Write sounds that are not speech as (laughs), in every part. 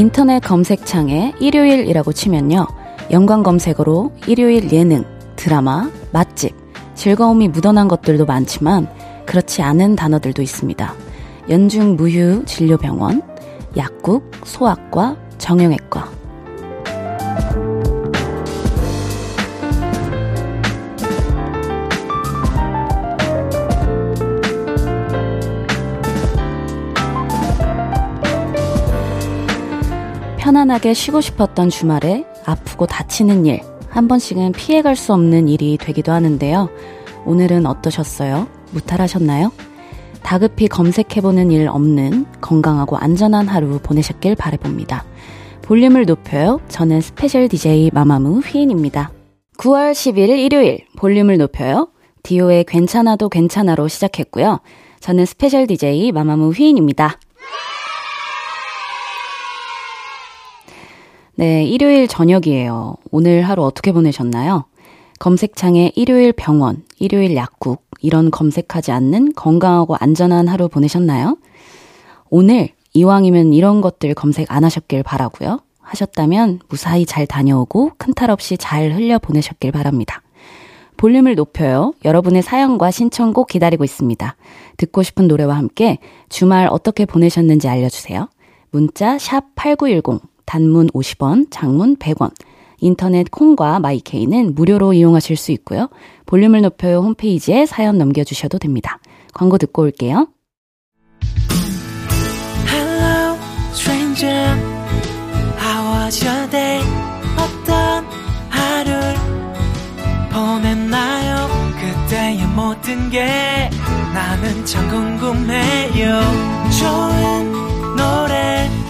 인터넷 검색창에 일요일이라고 치면요. 연관 검색어로 일요일 예능, 드라마, 맛집, 즐거움이 묻어난 것들도 많지만 그렇지 않은 단어들도 있습니다. 연중 무휴 진료병원, 약국, 소아과, 정형외과. 편안하게 쉬고 싶었던 주말에 아프고 다치는 일, 한 번씩은 피해갈 수 없는 일이 되기도 하는데요. 오늘은 어떠셨어요? 무탈하셨나요? 다급히 검색해보는 일 없는 건강하고 안전한 하루 보내셨길 바래봅니다. 볼륨을 높여요. 저는 special DJ 마마무 휘인입니다. 9월 10일 일요일 볼륨을 높여요. 디오의 괜찮아도 괜찮아로 시작했고요. 저는 special DJ 마마무 휘인입니다. 네, 일요일 저녁이에요. 오늘 하루 어떻게 보내셨나요? 검색창에 일요일 병원, 일요일 약국, 이런 검색하지 않는 건강하고 안전한 하루 보내셨나요? 오늘 이왕이면 이런 것들 검색 안 하셨길 바라고요. 하셨다면 무사히 잘 다녀오고 큰 탈 없이 잘 흘려 보내셨길 바랍니다. 볼륨을 높여요. 여러분의 사연과 신청곡 기다리고 있습니다. 듣고 싶은 노래와 함께 주말 어떻게 보내셨는지 알려주세요. 문자 샵 8910, 단문 50원, 장문 100원. 인터넷 콩과 마이케이는 무료로 이용하실 수 있고요. 볼륨을 높여요 홈페이지에 사연 남겨주셔도 됩니다. 광고 듣고 올게요. Hello, stranger. How was your day? 어떤 하루를 보냈나요? 그때의 모든 게 나는 참 궁금해요. 좋은 노래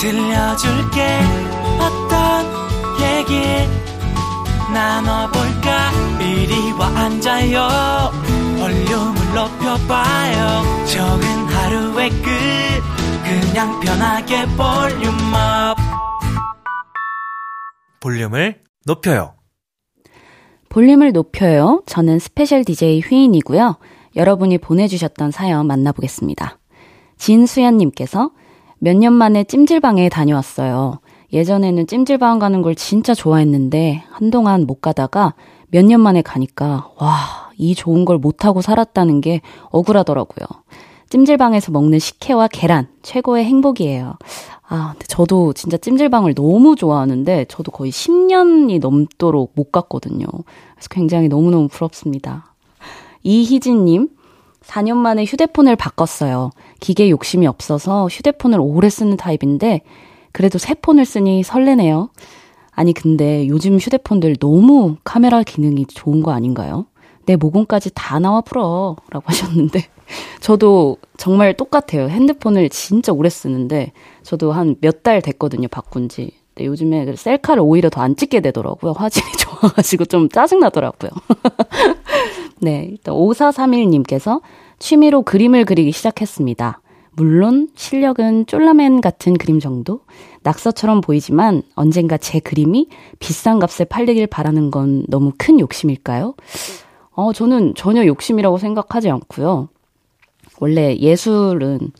들려줄게. 어떤 얘기 나눠볼까? 이리 와 앉아요. 볼륨을 높여봐요. 적은 하루의 끝. 그냥 편하게 볼륨업. 볼륨을 높여요. 볼륨을 높여요. 저는 special DJ 휘인이고요. 여러분이 보내주셨던 사연 만나보겠습니다. 진수연님께서 몇 년 만에 찜질방에 다녀왔어요. 예전에는 찜질방 가는 걸 진짜 좋아했는데 한동안 못 가다가 몇 년 만에 가니까 와, 이 좋은 걸 못하고 살았다는 게 억울하더라고요. 찜질방에서 먹는 식혜와 계란 최고의 행복이에요. 아, 근데 저도 진짜 찜질방을 너무 좋아하는데 저도 거의 10년이 넘도록 못 갔거든요. 그래서 굉장히 너무너무 부럽습니다. 이희진님, 4년 만에 휴대폰을 바꿨어요. 기계 욕심이 없어서 휴대폰을 오래 쓰는 타입인데 그래도 새 폰을 쓰니 설레네요. 아니 근데 요즘 휴대폰들 너무 카메라 기능이 좋은 거 아닌가요? 내 모공까지 다 나와 풀어 라고 하셨는데 (laughs) 저도 정말 똑같아요. 핸드폰을 진짜 오래 쓰는데 저도 한 몇 달 됐거든요. 바꾼 지. 근데 요즘에 셀카를 오히려 더 안 찍게 되더라고요. 화질이 (laughs) 좋아가지고 좀 짜증나더라고요. (laughs) 네, 일단 5431님께서 취미로 그림을 그리기 시작했습니다. 물론 실력은 쫄라맨 같은 그림 정도? 낙서처럼 보이지만 언젠가 제 그림이 비싼 값에 팔리길 바라는 건 너무 큰 욕심일까요? 어, 저는 전혀 욕심이라고 생각하지 않고요. 원래 예술은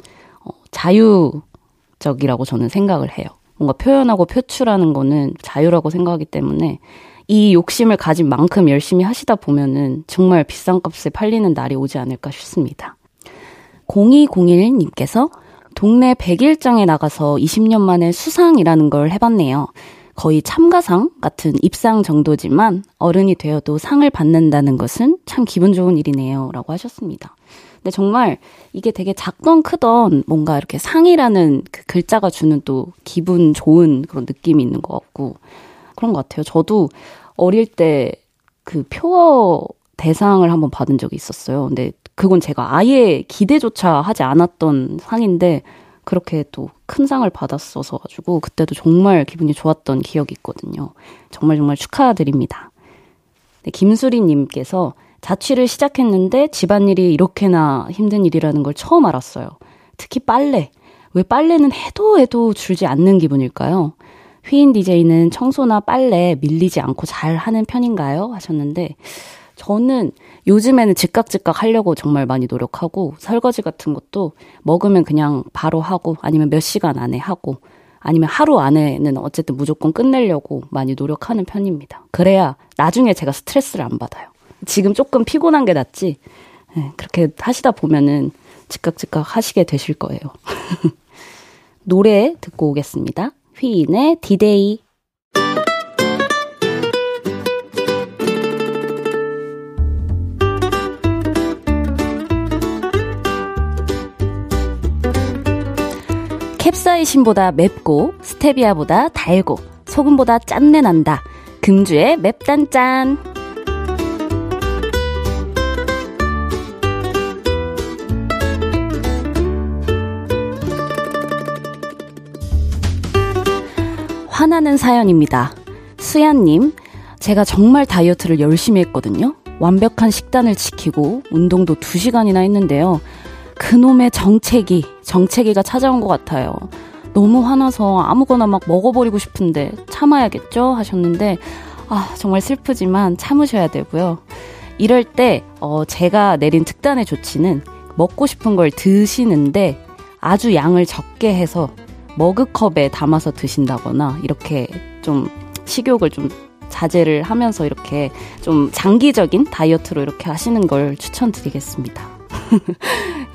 어, 자유적이라고 저는 생각을 해요. 뭔가 표현하고 표출하는 거는 자유라고 생각하기 때문에 이 욕심을 가진 만큼 열심히 하시다 보면은 정말 비싼 값에 팔리는 날이 오지 않을까 싶습니다. 0201님께서 동네 100일장에 나가서 20년 만에 수상이라는 걸 해봤네요. 거의 참가상 같은 입상 정도지만 어른이 되어도 상을 받는다는 것은 참 기분 좋은 일이네요. 라고 하셨습니다. 근데 정말 이게 되게 작던 크던 뭔가 이렇게 상이라는 그 글자가 주는 또 기분 좋은 그런 느낌이 있는 것 같고 그런 것 같아요. 저도 어릴 때 그 표어 대상을 한번 받은 적이 있었어요. 근데 그건 제가 아예 기대조차 하지 않았던 상인데 그렇게 또 큰 상을 받았어서 가지고 그때도 정말 기분이 좋았던 기억이 있거든요. 정말 정말 축하드립니다. 네, 김수리님께서 자취를 시작했는데 집안일이 이렇게나 힘든 일이라는 걸 처음 알았어요. 특히 빨래. 왜 빨래는 해도 해도 줄지 않는 기분일까요? 휘인 DJ는 청소나 빨래 밀리지 않고 잘 하는 편인가요? 하셨는데, 저는 요즘에는 즉각 즉각 하려고 정말 많이 노력하고, 설거지 같은 것도 먹으면 그냥 바로 하고, 아니면 몇 시간 안에 하고, 아니면 하루 안에는 어쨌든 무조건 끝내려고 많이 노력하는 편입니다. 그래야 나중에 제가 스트레스를 안 받아요. 지금 조금 피곤한 게 낫지. 네, 그렇게 하시다 보면은 즉각 즉각 하시게 되실 거예요. (laughs) 노래 듣고 오겠습니다. 휘인의 D-Day. 캡사이신보다 맵고 스테비아보다 달고 소금보다 짠내 난다. 금주의 맵단짠. 화나는 사연입니다. 수야님, 제가 정말 다이어트를 열심히 했거든요. 완벽한 식단을 지키고 운동도 2시간이나 했는데요. 그놈의 정체기, 정체기가 찾아온 것 같아요. 너무 화나서 아무거나 막 먹어버리고 싶은데 참아야겠죠? 하셨는데, 아, 정말 슬프지만 참으셔야 되고요. 이럴 때, 어, 제가 내린 특단의 조치는 먹고 싶은 걸 드시는데 아주 양을 적게 해서 머그컵에 담아서 드신다거나 이렇게 좀 식욕을 좀 자제를 하면서 이렇게 좀 장기적인 다이어트로 이렇게 하시는 걸 추천드리겠습니다.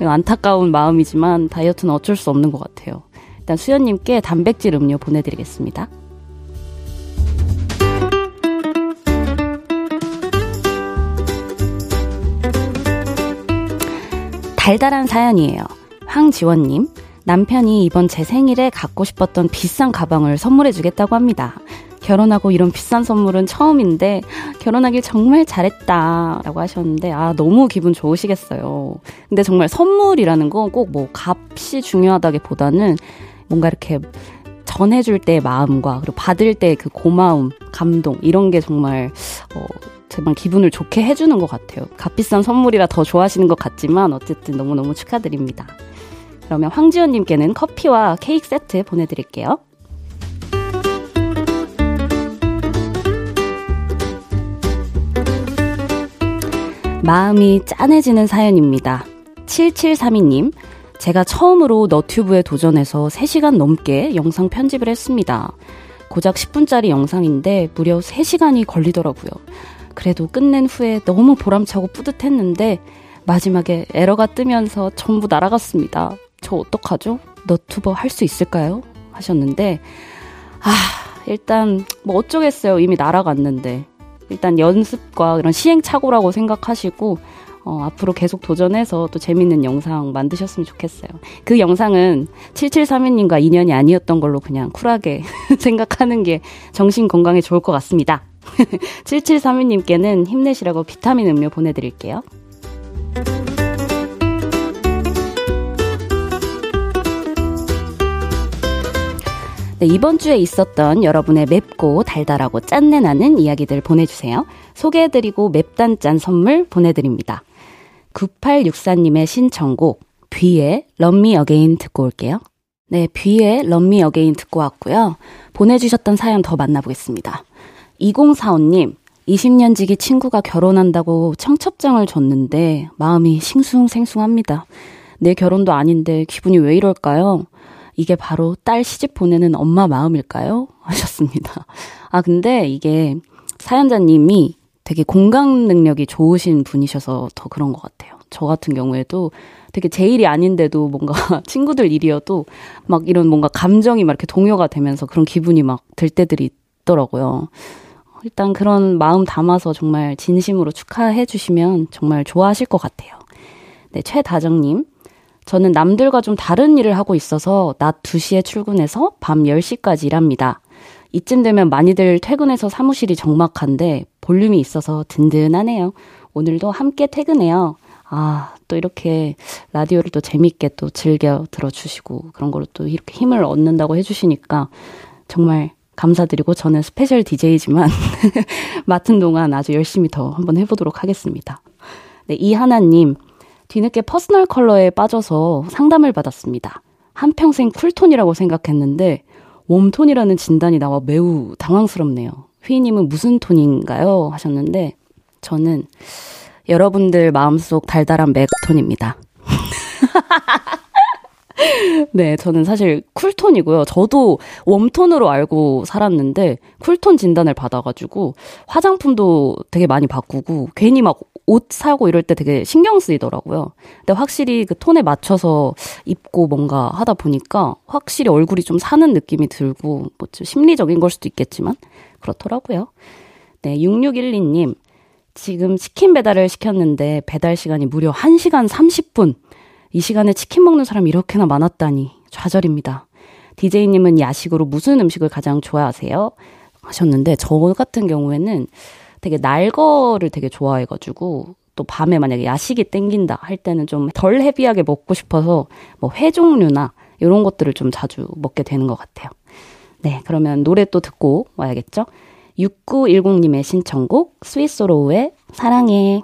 (laughs) 안타까운 마음이지만 다이어트는 어쩔 수 없는 것 같아요. 일단 수연님께 단백질 음료 보내드리겠습니다. 달달한 사연이에요. 황지원님, 남편이 이번 제 생일에 갖고 싶었던 비싼 가방을 선물해 주겠다고 합니다. 결혼하고 이런 비싼 선물은 처음인데 결혼하길 정말 잘했다 라고 하셨는데 아 너무 기분 좋으시겠어요. 근데 정말 선물이라는 건 꼭 뭐 값이 중요하다기보다는 뭔가 이렇게 전해줄 때의 마음과 그리고 받을 때그 고마움, 감동 이런 게 정말 어 정말 기분을 좋게 해주는 것 같아요. 값비싼 선물이라 더 좋아하시는 것 같지만 어쨌든 너무너무 축하드립니다. 그러면 황지연님께는 커피와 케이크 세트 보내드릴게요. 마음이 짠해지는 사연입니다. 7732님, 제가 처음으로 너튜브에 도전해서 3시간 넘게 영상 편집을 했습니다. 고작 10분짜리 영상인데 무려 3시간이 걸리더라고요. 그래도 끝낸 후에 너무 보람차고 뿌듯했는데 마지막에 에러가 뜨면서 전부 날아갔습니다. 저 어떡하죠? 너튜버 할 수 있을까요? 하셨는데, 아, 일단, 뭐 어쩌겠어요. 이미 날아갔는데. 일단 연습과 이런 시행착오라고 생각하시고 어, 앞으로 계속 도전해서 또 재밌는 영상 만드셨으면 좋겠어요. 그 영상은 7732님과 인연이 아니었던 걸로 그냥 쿨하게 (laughs) 생각하는 게 정신 건강에 좋을 것 같습니다. (laughs) 7732님께는 힘내시라고 비타민 음료 보내드릴게요. 네, 이번 주에 있었던 여러분의 맵고 달달하고 짠내 나는 이야기들 보내주세요. 소개해드리고 맵단짠 선물 보내드립니다. 9864님의 신청곡, 뷔의 Love Me Again 듣고 올게요. 네, 뷔의 Love Me Again 듣고 왔고요. 보내주셨던 사연 더 만나보겠습니다. 2045님, 20년 지기 친구가 결혼한다고 청첩장을 줬는데 마음이 싱숭생숭합니다. 내 결혼도 아닌데 기분이 왜 이럴까요? 이게 바로 딸 시집 보내는 엄마 마음일까요? (laughs) 하셨습니다. 아, 근데 이게 사연자님이 되게 공감 능력이 좋으신 분이셔서 더 그런 것 같아요. 저 같은 경우에도 되게 제 일이 아닌데도 뭔가 (laughs) 친구들 일이어도 막 이런 뭔가 감정이 막 이렇게 동요가 되면서 그런 기분이 막 들 때들이 있더라고요. 일단 그런 마음 담아서 정말 진심으로 축하해 주시면 정말 좋아하실 것 같아요. 네, 최다정님. 저는 남들과 좀 다른 일을 하고 있어서 낮 2시에 출근해서 밤 10시까지 일합니다. 이쯤 되면 많이들 퇴근해서 사무실이 적막한데 볼륨이 있어서 든든하네요. 오늘도 함께 퇴근해요. 아, 또 이렇게 라디오를 또 재밌게 또 즐겨 들어주시고 그런 거로 또 이렇게 힘을 얻는다고 해주시니까 정말 감사드리고 저는 스페셜 DJ지만 (laughs) 맡은 동안 아주 열심히 더 한번 해보도록 하겠습니다. 네, 이하나님, 뒤늦게 퍼스널 컬러에 빠져서 상담을 받았습니다. 한평생 쿨톤이라고 생각했는데 웜톤이라는 진단이 나와 매우 당황스럽네요. 휘님은 무슨 톤인가요? 하셨는데 저는 여러분들 마음속 달달한 맥톤입니다. (laughs) 네, 저는 사실 쿨톤이고요. 저도 웜톤으로 알고 살았는데 쿨톤 진단을 받아가지고 화장품도 되게 많이 바꾸고 괜히 막 옷 사고 이럴 때 되게 신경 쓰이더라고요. 근데 확실히 그 톤에 맞춰서 입고 뭔가 하다 보니까 확실히 얼굴이 좀 사는 느낌이 들고 뭐 좀 심리적인 걸 수도 있겠지만 그렇더라고요. 네, 6612님. 지금 치킨 배달을 시켰는데 배달 시간이 무려 1시간 30분. 이 시간에 치킨 먹는 사람이 이렇게나 많았다니 좌절입니다. DJ님은 야식으로 무슨 음식을 가장 좋아하세요? 하셨는데, 저 같은 경우에는 되게 날 거를 되게 좋아해가지고, 또 밤에 만약에 야식이 땡긴다 할 때는 좀 덜 헤비하게 먹고 싶어서 뭐 회 종류나 이런 것들을 좀 자주 먹게 되는 것 같아요. 네, 그러면 노래 또 듣고 와야겠죠? 6910님의 신청곡 스위스로우의 사랑해.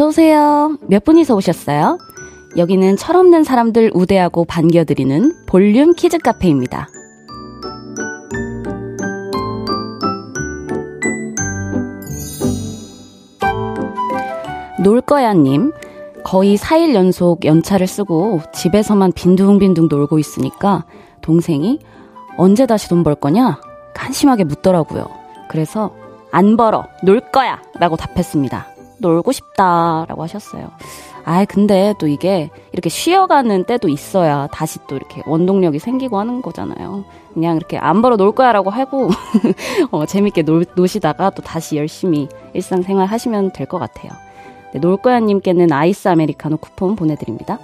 어서오세요. 몇 분이서 오셨어요? 여기는 철없는 사람들 우대하고 반겨드리는 볼륨 키즈 카페입니다. 놀 거야님, 거의 4일 연속 연차를 쓰고 집에서만 빈둥빈둥 놀고 있으니까 동생이 언제 다시 돈 벌 거냐? 한심하게 묻더라고요. 그래서 안 벌어, 놀 거야! 라고 답했습니다. 놀고 싶다. 라고 하셨어요. 아, 근데 또 이게 이렇게 쉬어가는 때도 있어야 다시 또 이렇게 원동력이 생기고 하는 거잖아요. 그냥 이렇게 안 벌어 놀 거야 라고 하고, (laughs) 어, 재밌게 놀, 노시다가 또 다시 열심히 일상생활 하시면 될 것 같아요. 네, 놀 거야 님께는 아이스 아메리카노 쿠폰 보내드립니다.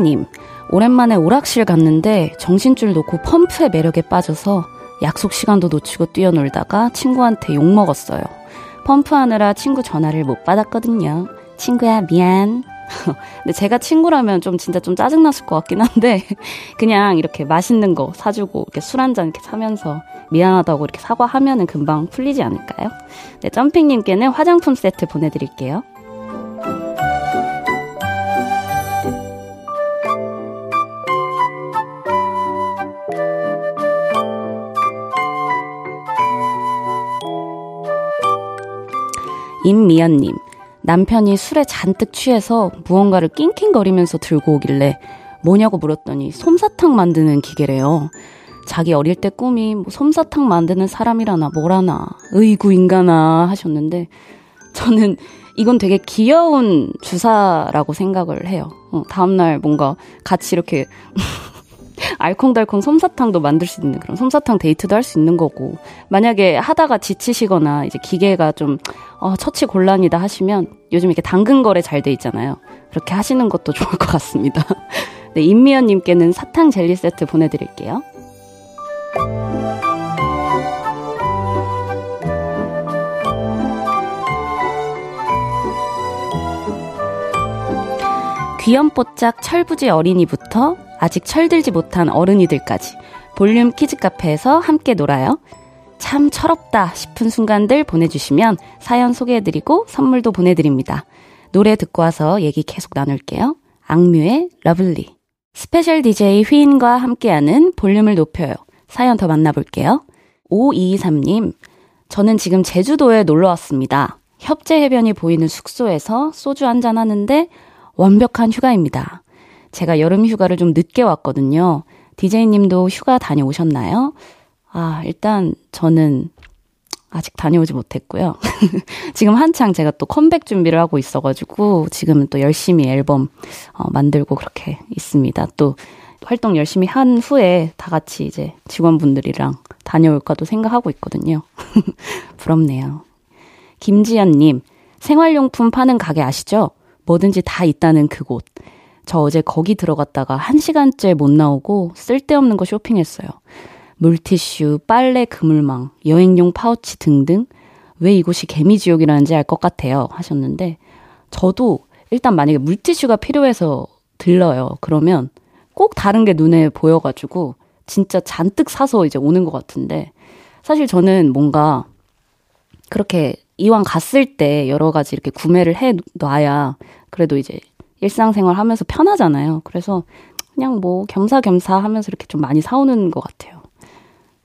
점핑님, 오랜만에 오락실 갔는데 정신줄 놓고 펌프의 매력에 빠져서 약속 시간도 놓치고 뛰어놀다가 친구한테 욕 먹었어요. 펌프하느라 친구 전화를 못 받았거든요. 친구야, 미안. (laughs) 근데 제가 친구라면 좀 진짜 좀 짜증났을 것 같긴 한데, (laughs) 그냥 이렇게 맛있는 거 사주고, 이렇게 술 한잔 이렇게 사면서 미안하다고 이렇게 사과하면은 금방 풀리지 않을까요? 네, 점핑님께는 화장품 세트 보내드릴게요. 임미연님, 남편이 술에 잔뜩 취해서 무언가를 낑낑거리면서 들고 오길래 뭐냐고 물었더니 솜사탕 만드는 기계래요. 자기 어릴 때 꿈이 뭐 솜사탕 만드는 사람이라나 뭐라나, 의구 인간아 하셨는데, 저는 이건 되게 귀여운 주사라고 생각을 해요. 어, 다음날 뭔가 같이 이렇게 알콩달콩 솜사탕도 만들 수 있는 그런 솜사탕 데이트도 할 수 있는 거고 만약에 하다가 지치시거나 이제 기계가 좀 어, 처치 곤란이다 하시면 요즘 이렇게 당근 거래 잘 돼 있잖아요. 그렇게 하시는 것도 (laughs) 좋을 것 같습니다. 네, 임미연 님께는 사탕 젤리 세트 보내 드릴게요. 귀염뽀짝 철부지 어린이부터 아직 철들지 못한 어른이들까지 볼륨 키즈 카페에서 함께 놀아요. 참 철없다 싶은 순간들 보내주시면 사연 소개해드리고 선물도 보내드립니다. 노래 듣고 와서 얘기 계속 나눌게요. 악뮤의 Love Lee. 스페셜 DJ 휘인과 함께하는 볼륨을 높여요. 사연 더 만나볼게요. 5223님, 저는 지금 제주도에 놀러 왔습니다. 협재 해변이 보이는 숙소에서 소주 한잔 하는데 완벽한 휴가입니다. 제가 여름 휴가를 좀 늦게 왔거든요. 디제이님도 휴가 다녀오셨나요? 아, 일단 저는 아직 다녀오지 못했고요. (laughs) 지금 한창 제가 또 컴백 준비를 하고 있어가지고 지금은 또 열심히 앨범 어, 만들고 그렇게 있습니다. 또 활동 열심히 한 후에 다 같이 이제 직원분들이랑 다녀올까도 생각하고 있거든요. (laughs) 부럽네요. 김지연님, 생활용품 파는 가게 아시죠? 뭐든지 다 있다는 그곳. 저 어제 거기 들어갔다가 한 시간째 못 나오고 쓸데없는 거 쇼핑했어요. 물티슈, 빨래 그물망, 여행용 파우치 등등. 왜 이곳이 개미지옥이라는지 알 것 같아요. 하셨는데, 저도 일단 만약에 물티슈가 필요해서 들러요. 그러면 꼭 다른 게 눈에 보여가지고 진짜 잔뜩 사서 이제 오는 것 같은데 사실 저는 뭔가 그렇게 이왕 갔을 때 여러 가지 이렇게 구매를 해 놔야 그래도 이제 일상생활 하면서 편하잖아요. 그래서 그냥 뭐 겸사겸사 하면서 이렇게 좀 많이 사오는 것 같아요.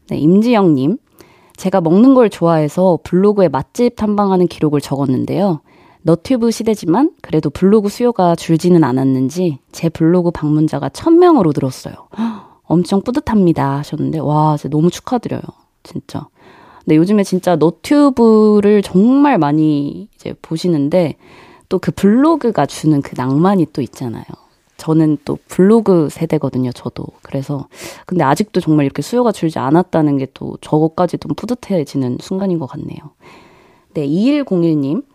네, 임지영님. 제가 먹는 걸 좋아해서 블로그에 맛집 탐방하는 기록을 적었는데요. 너튜브 시대지만 그래도 블로그 수요가 줄지는 않았는지 제 블로그 방문자가 1000명으로 늘었어요. (gasps) 엄청 뿌듯합니다 하셨는데 와 진짜 너무 축하드려요. 진짜. 근데 요즘에 진짜 너튜브를 정말 많이 이제 보시는데 또 그 블로그가 주는 그 낭만이 또 있잖아요. 저는 또 블로그 세대거든요, 저도. 그래서, 근데 아직도 정말 이렇게 수요가 줄지 않았다는 게 또 저것까지 좀 뿌듯해지는 순간인 것 같네요. 네, 2101님.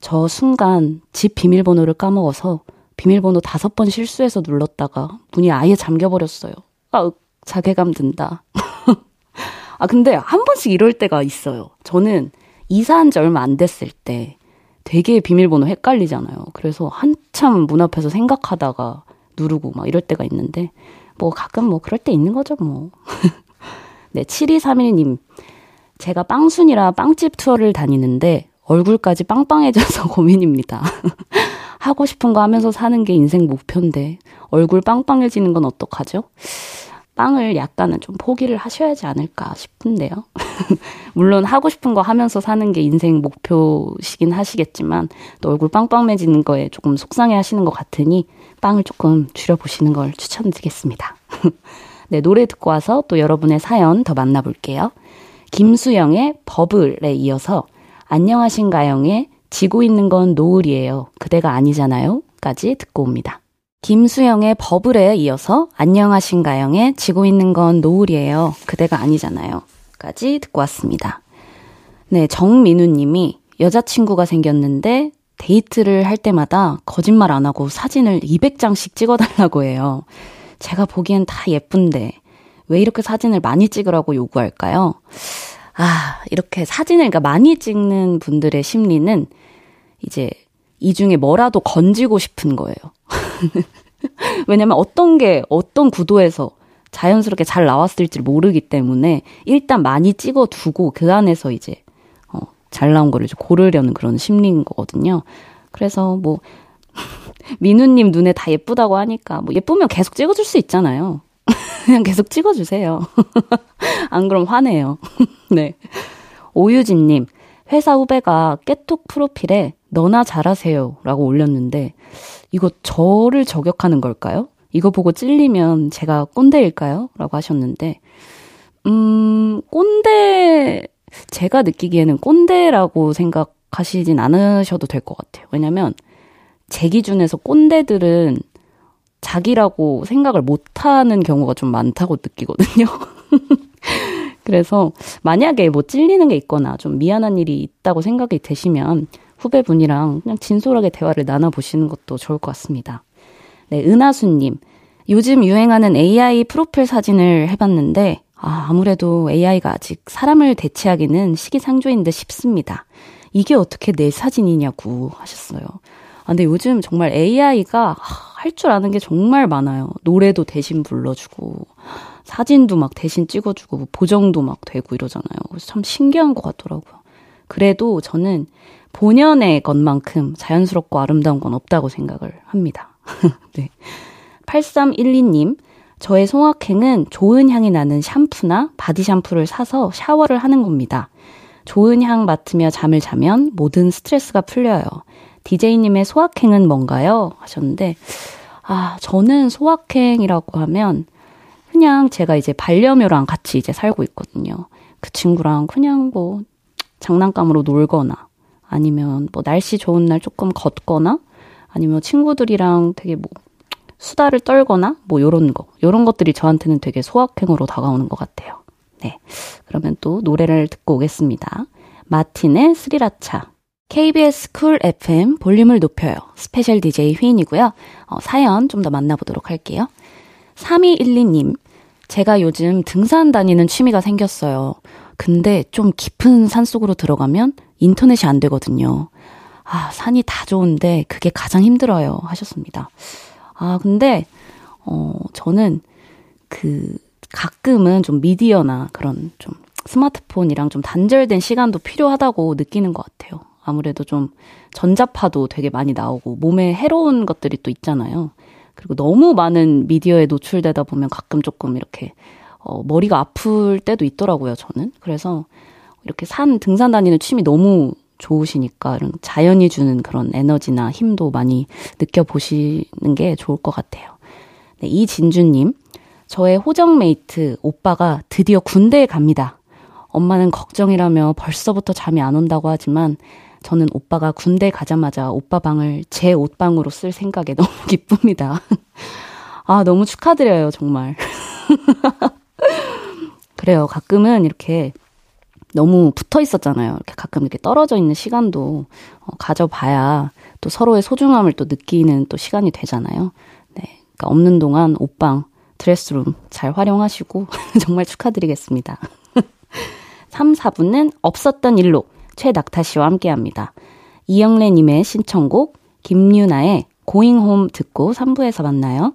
저 순간 집 비밀번호를 까먹어서 비밀번호 다섯 번 실수해서 눌렀다가 문이 아예 잠겨버렸어요. 아, 자괴감 든다. (laughs) 아, 근데 한 번씩 이럴 때가 있어요. 저는 이사한 지 얼마 안 됐을 때 되게 비밀번호 헷갈리잖아요. 그래서 한참 문 앞에서 생각하다가 누르고 막 이럴 때가 있는데 뭐 가끔 뭐 그럴 때 있는 거죠, 뭐. (laughs) 네, 7231님. 제가 빵순이라 빵집 투어를 다니는데 얼굴까지 빵빵해져서 (laughs) 고민입니다. 하고 싶은 거 하면서 사는 게 인생 목표인데 얼굴 빵빵해지는 건 어떡하죠? 빵을 약간은 좀 포기를 하셔야지 않을까 싶은데요. (laughs) 물론 하고 싶은 거 하면서 사는 게 인생 목표시긴 하시겠지만 또 얼굴 빵빵해지는 거에 조금 속상해 하시는 것 같으니 빵을 조금 줄여보시는 걸 추천드리겠습니다. (laughs) 네, 노래 듣고 와서 또 여러분의 사연 더 만나볼게요. 김수영의 버블에 이어서 안녕하신가영의 지고 있는 건 노을이에요. 그대가 아니잖아요. 까지 듣고 옵니다. 김수영의 버블에 이어서 안녕하신가영의 지고 있는 건 노을이에요. 그대가 아니잖아요. 까지 듣고 왔습니다. 네, 정민우 님이 여자친구가 생겼는데 데이트를 할 때마다 거짓말 안 하고 사진을 200장씩 찍어달라고 해요. 제가 보기엔 다 예쁜데 왜 이렇게 사진을 많이 찍으라고 요구할까요? 아, 이렇게 사진을 그러니까 많이 찍는 분들의 심리는 이제 이 중에 뭐라도 건지고 싶은 거예요. (laughs) 왜냐면 어떤 게 어떤 구도에서 자연스럽게 잘 나왔을지 모르기 때문에 일단 많이 찍어 두고 그 안에서 이제 어, 잘 나온 거를 이제 고르려는 그런 심리인 거거든요. 그래서 뭐 (laughs) 민우님 눈에 다 예쁘다고 하니까 뭐 예쁘면 계속 찍어줄 수 있잖아요. (laughs) 그냥 계속 찍어주세요. 안 그럼 화내요. 네. 오유진님, 회사 후배가 깨톡 프로필에 너나 잘하세요 라고 올렸는데, 이거 저를 저격하는 걸까요? 이거 보고 찔리면 제가 꼰대일까요? 라고 하셨는데, 음, 꼰대, 제가 느끼기에는 꼰대라고 생각하시진 않으셔도 될 것 같아요. 왜냐면, 제 기준에서 꼰대들은 자기라고 생각을 못하는 경우가 좀 많다고 느끼거든요. (laughs) 그래서 만약에 뭐 찔리는 게 있거나 좀 미안한 일이 있다고 생각이 되시면 후배분이랑 그냥 진솔하게 대화를 나눠보시는 것도 좋을 것 같습니다. 네, 은하수님. 요즘 유행하는 AI 프로필 사진을 해봤는데, 아, 아무래도 AI가 아직 사람을 대체하기는 시기상조인 듯 싶습니다. 이게 어떻게 내 사진이냐고 하셨어요. 아, 근데 요즘 정말 AI가 할 줄 아는 게 정말 많아요. 노래도 대신 불러주고, 사진도 막 대신 찍어주고, 뭐 보정도 막 되고 이러잖아요. 그래서 참 신기한 것 같더라고요. 그래도 저는 본연의 것만큼 자연스럽고 아름다운 건 없다고 생각을 합니다. (laughs) 네. 8312님, 저의 소확행은 좋은 향이 나는 샴푸나 바디 샴푸를 사서 샤워를 하는 겁니다. 좋은 향 맡으며 잠을 자면 모든 스트레스가 풀려요. DJ님의 소확행은 뭔가요? 하셨는데, 아, 저는 소확행이라고 하면 그냥 제가 이제 반려묘랑 같이 이제 살고 있거든요. 그 친구랑 그냥 뭐 장난감으로 놀거나 아니면 뭐 날씨 좋은 날 조금 걷거나 아니면 친구들이랑 되게 뭐 수다를 떨거나 뭐 요런 거. 요런 것들이 저한테는 되게 소확행으로 다가오는 것 같아요. 네. 그러면 또 노래를 듣고 오겠습니다. 마틴의 스리라차. KBS Cool FM 볼륨을 높여요. 스페셜 DJ 휘인이고요. 어, 사연 좀 더 만나보도록 할게요. 3212님. 제가 요즘 등산 다니는 취미가 생겼어요. 근데 좀 깊은 산 속으로 들어가면 인터넷이 안 되거든요. 아, 산이 다 좋은데 그게 가장 힘들어요. 하셨습니다. 아, 근데, 어, 저는 그, 가끔은 좀 미디어나 그런 좀 스마트폰이랑 좀 단절된 시간도 필요하다고 느끼는 것 같아요. 아무래도 좀 전자파도 되게 많이 나오고 몸에 해로운 것들이 또 있잖아요. 그리고 너무 많은 미디어에 노출되다 보면 가끔 조금 이렇게 어, 머리가 아플 때도 있더라고요, 저는. 그래서 이렇게 산 등산 다니는 취미 너무 좋으시니까 이런 자연이 주는 그런 에너지나 힘도 많이 느껴보시는 게 좋을 것 같아요. 네, 이진주님, 저의 호정메이트 오빠가 드디어 군대에 갑니다. 엄마는 걱정이라며 벌써부터 잠이 안 온다고 하지만 저는 오빠가 군대 가자마자 오빠 방을 제 옷방으로 쓸 생각에 (laughs) 너무 기쁩니다. 아, 너무 축하드려요, 정말. (laughs) 그래요. 가끔은 이렇게 너무 붙어 있었잖아요. 이렇게 가끔 이렇게 떨어져 있는 시간도 어, 가져봐야 또 서로의 소중함을 또 느끼는 또 시간이 되잖아요. 네. 그러니까 없는 동안 옷방, 드레스룸 잘 활용하시고 (laughs) 정말 축하드리겠습니다. (laughs) 3, 4분은 없었던 일로 최낙타 씨와 함께 합니다. 이영래 님의 신청곡, 김유나의 고잉홈 듣고 3부에서 만나요.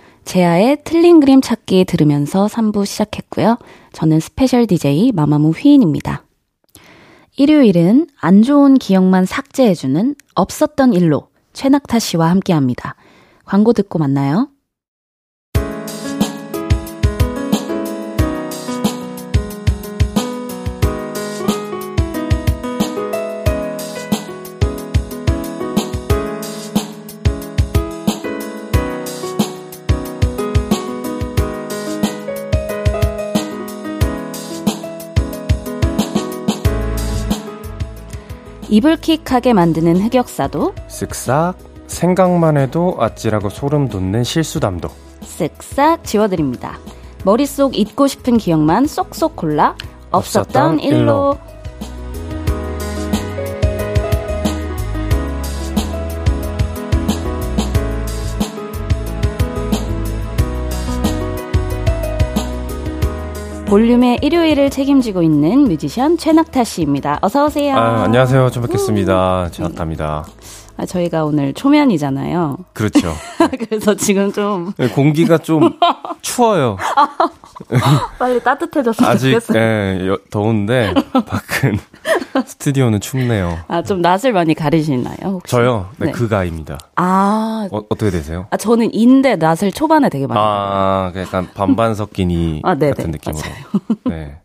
제아의 틀린 그림 찾기 들으면서 3부 시작했고요. 저는 스페셜 DJ 마마무 휘인입니다. 일요일은 안 좋은 기억만 삭제해주는 없었던 일로 최낙타 씨와 함께 합니다. 광고 듣고 만나요. 이불킥하게 만드는 흑역사도 쓱싹 생각만 해도 아찔하고 소름 돋는 실수담도 쓱싹 지워드립니다. 머릿속 잊고 싶은 기억만 쏙쏙 골라 없었던, 없었던 일로. 볼륨의 일요일을 책임지고 있는 뮤지션 최낙타 씨입니다. 어서 오세요. 아, 안녕하세요. 좀 뵙겠습니다. 음. 최낙타입니다. 아, 저희가 오늘 초면이잖아요. 그렇죠. (laughs) 그래서 지금 좀 네, 공기가 좀 (laughs) 추워요. (laughs) 빨리 따뜻해졌으면 아직 좋겠어요. 예, 더운데 밖은 (laughs) 스튜디오는 춥네요. 아, 좀 낯을 많이 가리시나요? 혹시? 저요? 네, 네. 그 가입니다. 아. 어, 떻게 되세요? 아, 저는 인데 낯을 초반에 되게 많이 아, 약간 반반 섞인 이 아, 같은 느낌으로. 네.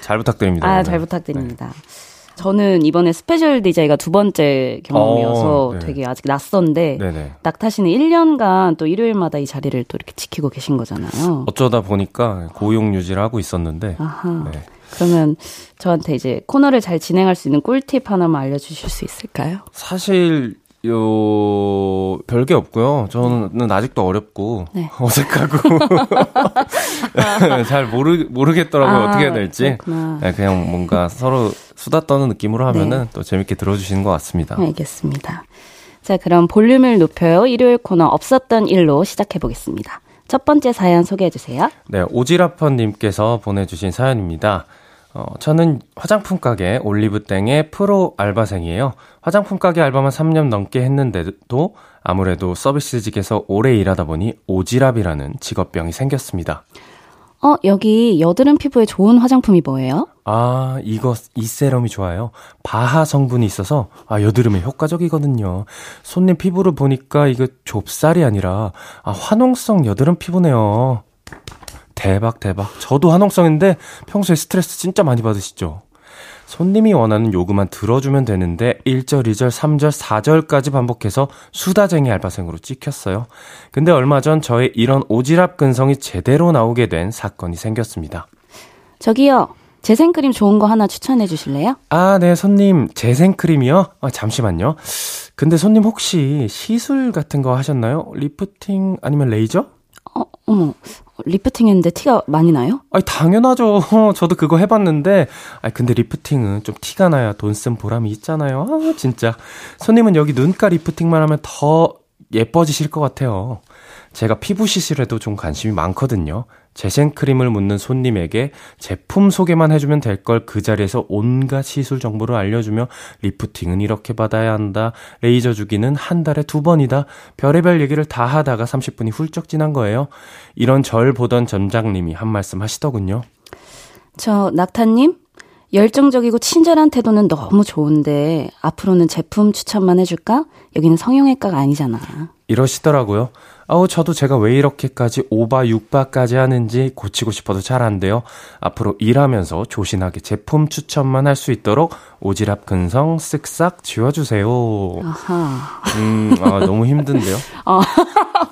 잘 부탁드립니다. 아, 오늘. 잘 부탁드립니다. 네. 저는 이번에 스페셜 DJ가 두 번째 경험이어서 어, 네. 되게 아직 낯선데 네네. 낙타 씨는 1년간 또 일요일마다 이 자리를 또 이렇게 지키고 계신 거잖아요. 어쩌다 보니까 고용 유지를 하고 있었는데 아하. 네. 그러면 저한테 이제 코너를 잘 진행할 수 있는 꿀팁 하나만 알려주실 수 있을까요? 사실 요 별게 없고요. 저는 아직도 어렵고 네. (laughs) 어색하고 (laughs) 잘 모르 모르겠더라고요. 아, 어떻게 해야 될지. 네, 그냥 뭔가 서로 수다 떠는 느낌으로 하면은 네. 또 재밌게 들어주시는 것 같습니다. 알겠습니다. 자, 그럼 볼륨을 높여요. 일요일 코너 없었던 일로 시작해 보겠습니다. 첫 번째 사연 소개해 주세요. 네, 오지라퍼님께서 보내주신 사연입니다. 어, 저는 화장품 가게 올리브땡의 프로 알바생이에요. 화장품 가게 알바만 3년 넘게 했는데도 아무래도 서비스직에서 오래 일하다 보니 오지랖이라는 직업병이 생겼습니다. 어, 여기 여드름 피부에 좋은 화장품이 뭐예요? 아, 이거, 이 세럼이 좋아요. 바하 성분이 있어서, 아, 여드름에 효과적이거든요. 손님 피부를 보니까 이거 좁쌀이 아니라, 아, 화농성 여드름 피부네요. 대박, 대박. 저도 화농성인데 평소에 스트레스 진짜 많이 받으시죠? 손님이 원하는 요구만 들어주면 되는데 1절, 2절, 3절, 4절까지 반복해서 수다쟁이 알바생으로 찍혔어요. 근데 얼마 전 저의 이런 오지랖 근성이 제대로 나오게 된 사건이 생겼습니다. 저기요. 재생크림 좋은 거 하나 추천해 주실래요? 아, 네, 손님. 재생크림이요? 아, 잠시만요. 근데 손님 혹시 시술 같은 거 하셨나요? 리프팅 아니면 레이저? 어, 어머. 리프팅 했는데 티가 많이 나요? 아니, 당연하죠. (laughs) 저도 그거 해봤는데, 아 근데 리프팅은 좀 티가 나야 돈 쓴 보람이 있잖아요. 아, 진짜. 손님은 여기 눈가 리프팅만 하면 더 예뻐지실 것 같아요. 제가 피부 시술에도 좀 관심이 많거든요. 재생크림을 묻는 손님에게 제품 소개만 해주면 될 걸 그 자리에서 온갖 시술 정보를 알려주며 리프팅은 이렇게 받아야 한다. 레이저 주기는 한 달에 두 번이다. 별의별 얘기를 다 하다가 30분이 훌쩍 지난 거예요. 이런 절 보던 점장님이 한 말씀 하시더군요. 저 낙타님 열정적이고 친절한 태도는 너무 좋은데 앞으로는 제품 추천만 해줄까? 여기는 성형외과가 아니잖아. 이러시더라고요. 아우, 저도 제가 왜 이렇게까지 오바, 육바까지 하는지 고치고 싶어도 잘 안 돼요. 앞으로 일하면서 조신하게 제품 추천만 할 수 있도록 오지랖 근성 쓱싹 지워주세요. 아하. 음, 아, 너무 힘든데요? (laughs) 어.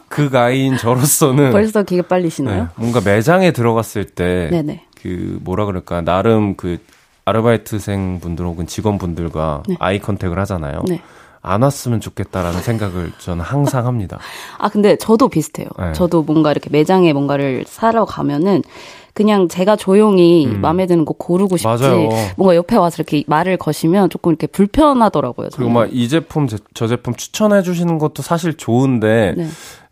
그 가인 저로서는. 벌써 기가 빨리시나요? 네, 뭔가 매장에 들어갔을 때. 네네. 그, 뭐라 그럴까, 나름 그, 아르바이트생 분들 혹은 직원분들과 네. 아이 컨택을 하잖아요. 네. 안 왔으면 좋겠다라는 생각을 저는 항상 합니다. 아, 근데 저도 비슷해요. 네. 저도 뭔가 이렇게 매장에 뭔가를 사러 가면은 그냥 제가 조용히 음. 마음에 드는 거 고르고 싶지 맞아요. 뭔가 옆에 와서 이렇게 말을 거시면 조금 이렇게 불편하더라고요. 저는. 그리고 막 이 제품 저 제품 추천해 주시는 것도 사실 좋은데 네.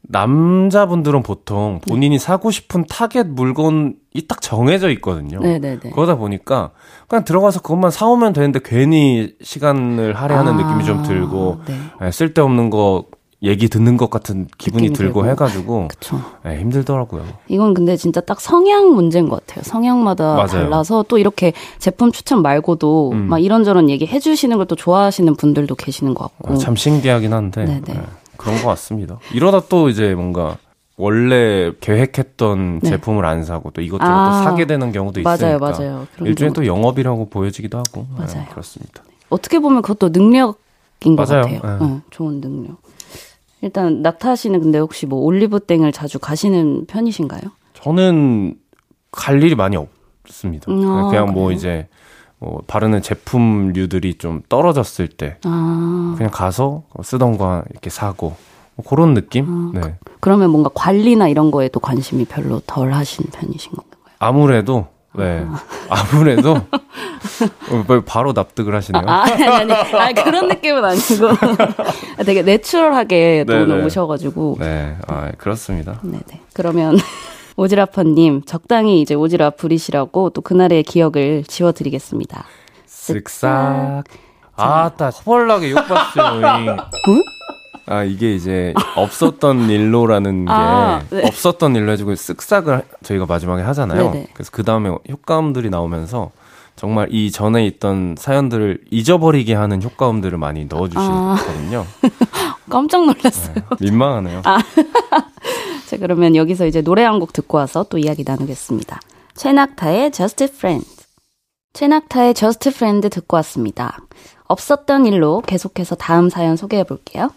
남자분들은 보통 본인이 네. 사고 싶은 타겟 물건이 딱 정해져 있거든요. 네네네. 그러다 보니까 그냥 들어가서 그것만 사오면 되는데 괜히 시간을 할애하는 아, 느낌이 좀 들고 네. 네, 쓸데없는 거 얘기 듣는 것 같은 기분이 들고, 들고, 해가지고 네, 힘들더라고요. 이건 근데 진짜 딱 성향 문제인 것 같아요. 성향마다 맞아요. 달라서 또 이렇게 제품 추천 말고도 음. 막 이런저런 얘기 해주시는 걸 또 좋아하시는 분들도 계시는 것 같고 아, 참 신기하긴 한데 네, 그런 것 같습니다. 이러다 또 이제 뭔가 원래 계획했던 네. 제품을 안 사고 또 이것저것 아, 또 사게 되는 경우도 있으니까 맞아요, 맞아요. 일종의 또 영업이라고 보여지기도 하고 네, 맞아요. 네, 그렇습니다. 어떻게 보면 그것도 능력인 것 맞아요. 같아요. 네. 어, 좋은 능력. 일단 낙타 씨는 근데 혹시 뭐 올리브땡을 자주 가시는 편이신가요? 저는 갈 일이 많이 없습니다. 음, 아, 그냥 뭐 이제 뭐 바르는 제품류들이 좀 떨어졌을 때 아. 그냥 가서 쓰던 거 이렇게 사고 뭐 그런 느낌? 아, 네. 그, 러면 뭔가 관리나 이런 거에도 관심이 별로 덜 하신 편이신 건가요? 아무래도 네. 아. 무래도 (laughs) 어, 바로 납득을 하시네요. 아, 아니, 아니, 아니, 그런 느낌은 아니고 (laughs) 되게 내추럴하게 또 오늘 오셔가지고. 네, 아, 그렇습니다. 네네. 그러면 오지라퍼님 적당히 이제 오지랖 부리시라고 또 그날의 기억을 지워드리겠습니다. 쓱싹. 아따 허벌나게 욕봤어요. (laughs) 응? 아 이게 이제 없었던 일로라는 게 아, 네. 없었던 일로 해주고 쓱싹을 저희가 마지막에 하잖아요. 네네. 그래서 그 다음에 효과음들이 나오면서 정말 이 전에 있던 사연들을 잊어버리게 하는 효과음들을 많이 넣어주시거든요. 아. (laughs) 깜짝 놀랐어요. 네, 민망하네요. 아. 자 그러면 여기서 이제 노래 한 곡 듣고 와서 또 이야기 나누겠습니다. 최낙타의 Just Friend. 최낙타의 Just Friend 듣고 왔습니다. 없었던 일로 계속해서 다음 사연 소개해 볼게요.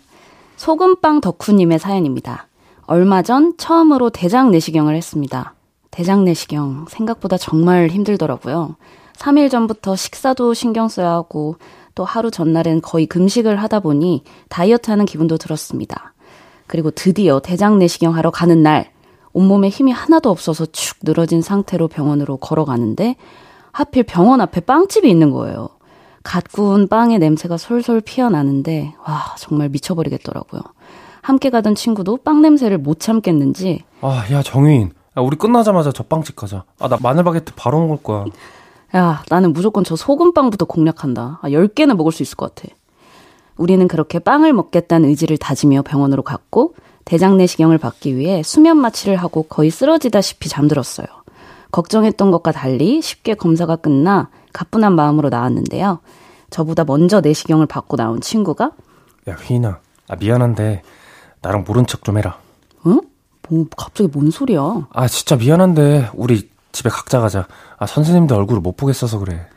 소금빵 덕후님의 사연입니다. 얼마 전 처음으로 대장 내시경을 했습니다. 대장 내시경 생각보다 정말 힘들더라고요. 3일 전부터 식사도 신경 써야 하고 또 하루 전날엔 거의 금식을 하다 보니 다이어트 하는 기분도 들었습니다. 그리고 드디어 대장 내시경 하러 가는 날 온몸에 힘이 하나도 없어서 축 늘어진 상태로 병원으로 걸어가는데 하필 병원 앞에 빵집이 있는 거예요. 갓 구운 빵의 냄새가 솔솔 피어나는데 와 정말 미쳐버리겠더라고요. 함께 가던 친구도 빵 냄새를 못 참겠는지 아 야 정인 야, 우리 끝나자마자 저 빵집 가자. 아 나 마늘 바게트 바로 먹을 거야. 야 나는 무조건 저 소금빵부터 공략한다. 아 10개는 먹을 수 있을 것 같아. 우리는 그렇게 빵을 먹겠다는 의지를 다지며 병원으로 갔고 대장 내시경을 받기 위해 수면 마취를 하고 거의 쓰러지다시피 잠들었어요. 걱정했던 것과 달리 쉽게 검사가 끝나 가뿐한 마음으로 나왔는데요. 저보다 먼저 내시경을 받고 나온 친구가 야 휘인아 아 미안한데 나랑 모른 척 좀 해라. 응? 뭐 갑자기 뭔 소리야? 아 진짜 미안한데 우리 집에 각자 가자. 아 선생님도 얼굴을 못 보겠어서 그래.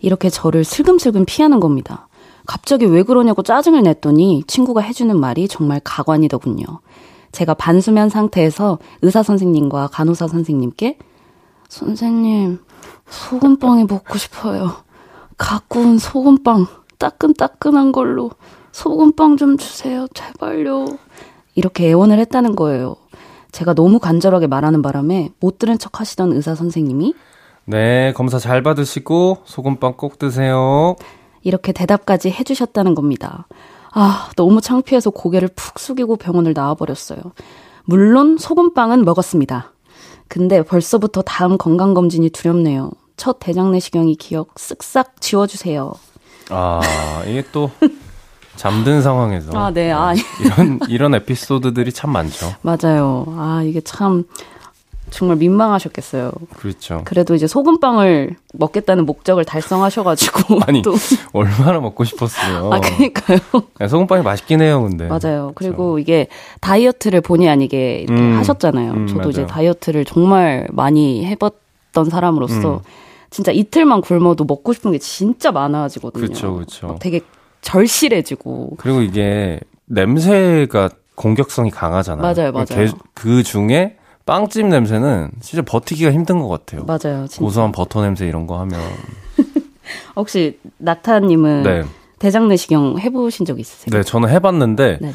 이렇게 저를 슬금슬금 피하는 겁니다. 갑자기 왜 그러냐고 짜증을 냈더니 친구가 해주는 말이 정말 가관이더군요. 제가 반수면 상태에서 의사 선생님과 간호사 선생님께 선생님 소금빵이 먹고 싶어요. 갖고 온 소금빵 따끈따끈한 걸로 소금빵 좀 주세요. 제발요. 이렇게 애원을 했다는 거예요. 제가 너무 간절하게 말하는 바람에 못 들은 척 하시던 의사 선생님이 네, 검사 잘 받으시고 소금빵 꼭 드세요. 이렇게 대답까지 해주셨다는 겁니다. 아, 너무 창피해서 고개를 푹 숙이고 병원을 나와버렸어요. 물론 소금빵은 먹었습니다. 근데 벌써부터 다음 건강검진이 두렵네요. 첫 대장 내시경이 기억 쓱싹 지워주세요. 아, 이게 또 잠든 상황에서. 아, 네. 아, 이런, 이런 에피소드들이 참 많죠. 맞아요. 아, 이게 참 정말 민망하셨겠어요. 그렇죠. 그래도 이제 소금빵을 먹겠다는 목적을 달성하셔가지고. (laughs) 아니, 또. 얼마나 먹고 싶었어요. 아, 그니까요. 네, 소금빵이 맛있긴 해요, 근데. 맞아요. 그리고 그렇죠. 이게 다이어트를 본의 아니게 이렇게 음, 하셨잖아요. 음, 저도 맞아요. 이제 다이어트를 정말 많이 해봤던 사람으로서 음. 진짜 이틀만 굶어도 먹고 싶은 게 진짜 많아지거든요. 그렇죠, 그렇죠. 되게 절실해지고. 그리고 이게 냄새가 공격성이 강하잖아요. 맞아요, 맞아요. 그 중에 빵집 냄새는 진짜 버티기가 힘든 것 같아요. 맞아요. 진짜. 고소한 버터 냄새 이런 거 하면. (laughs) 혹시 낙타님은 네. 대장 내시경 해보신 적 있으세요? 네, 저는 해봤는데 네.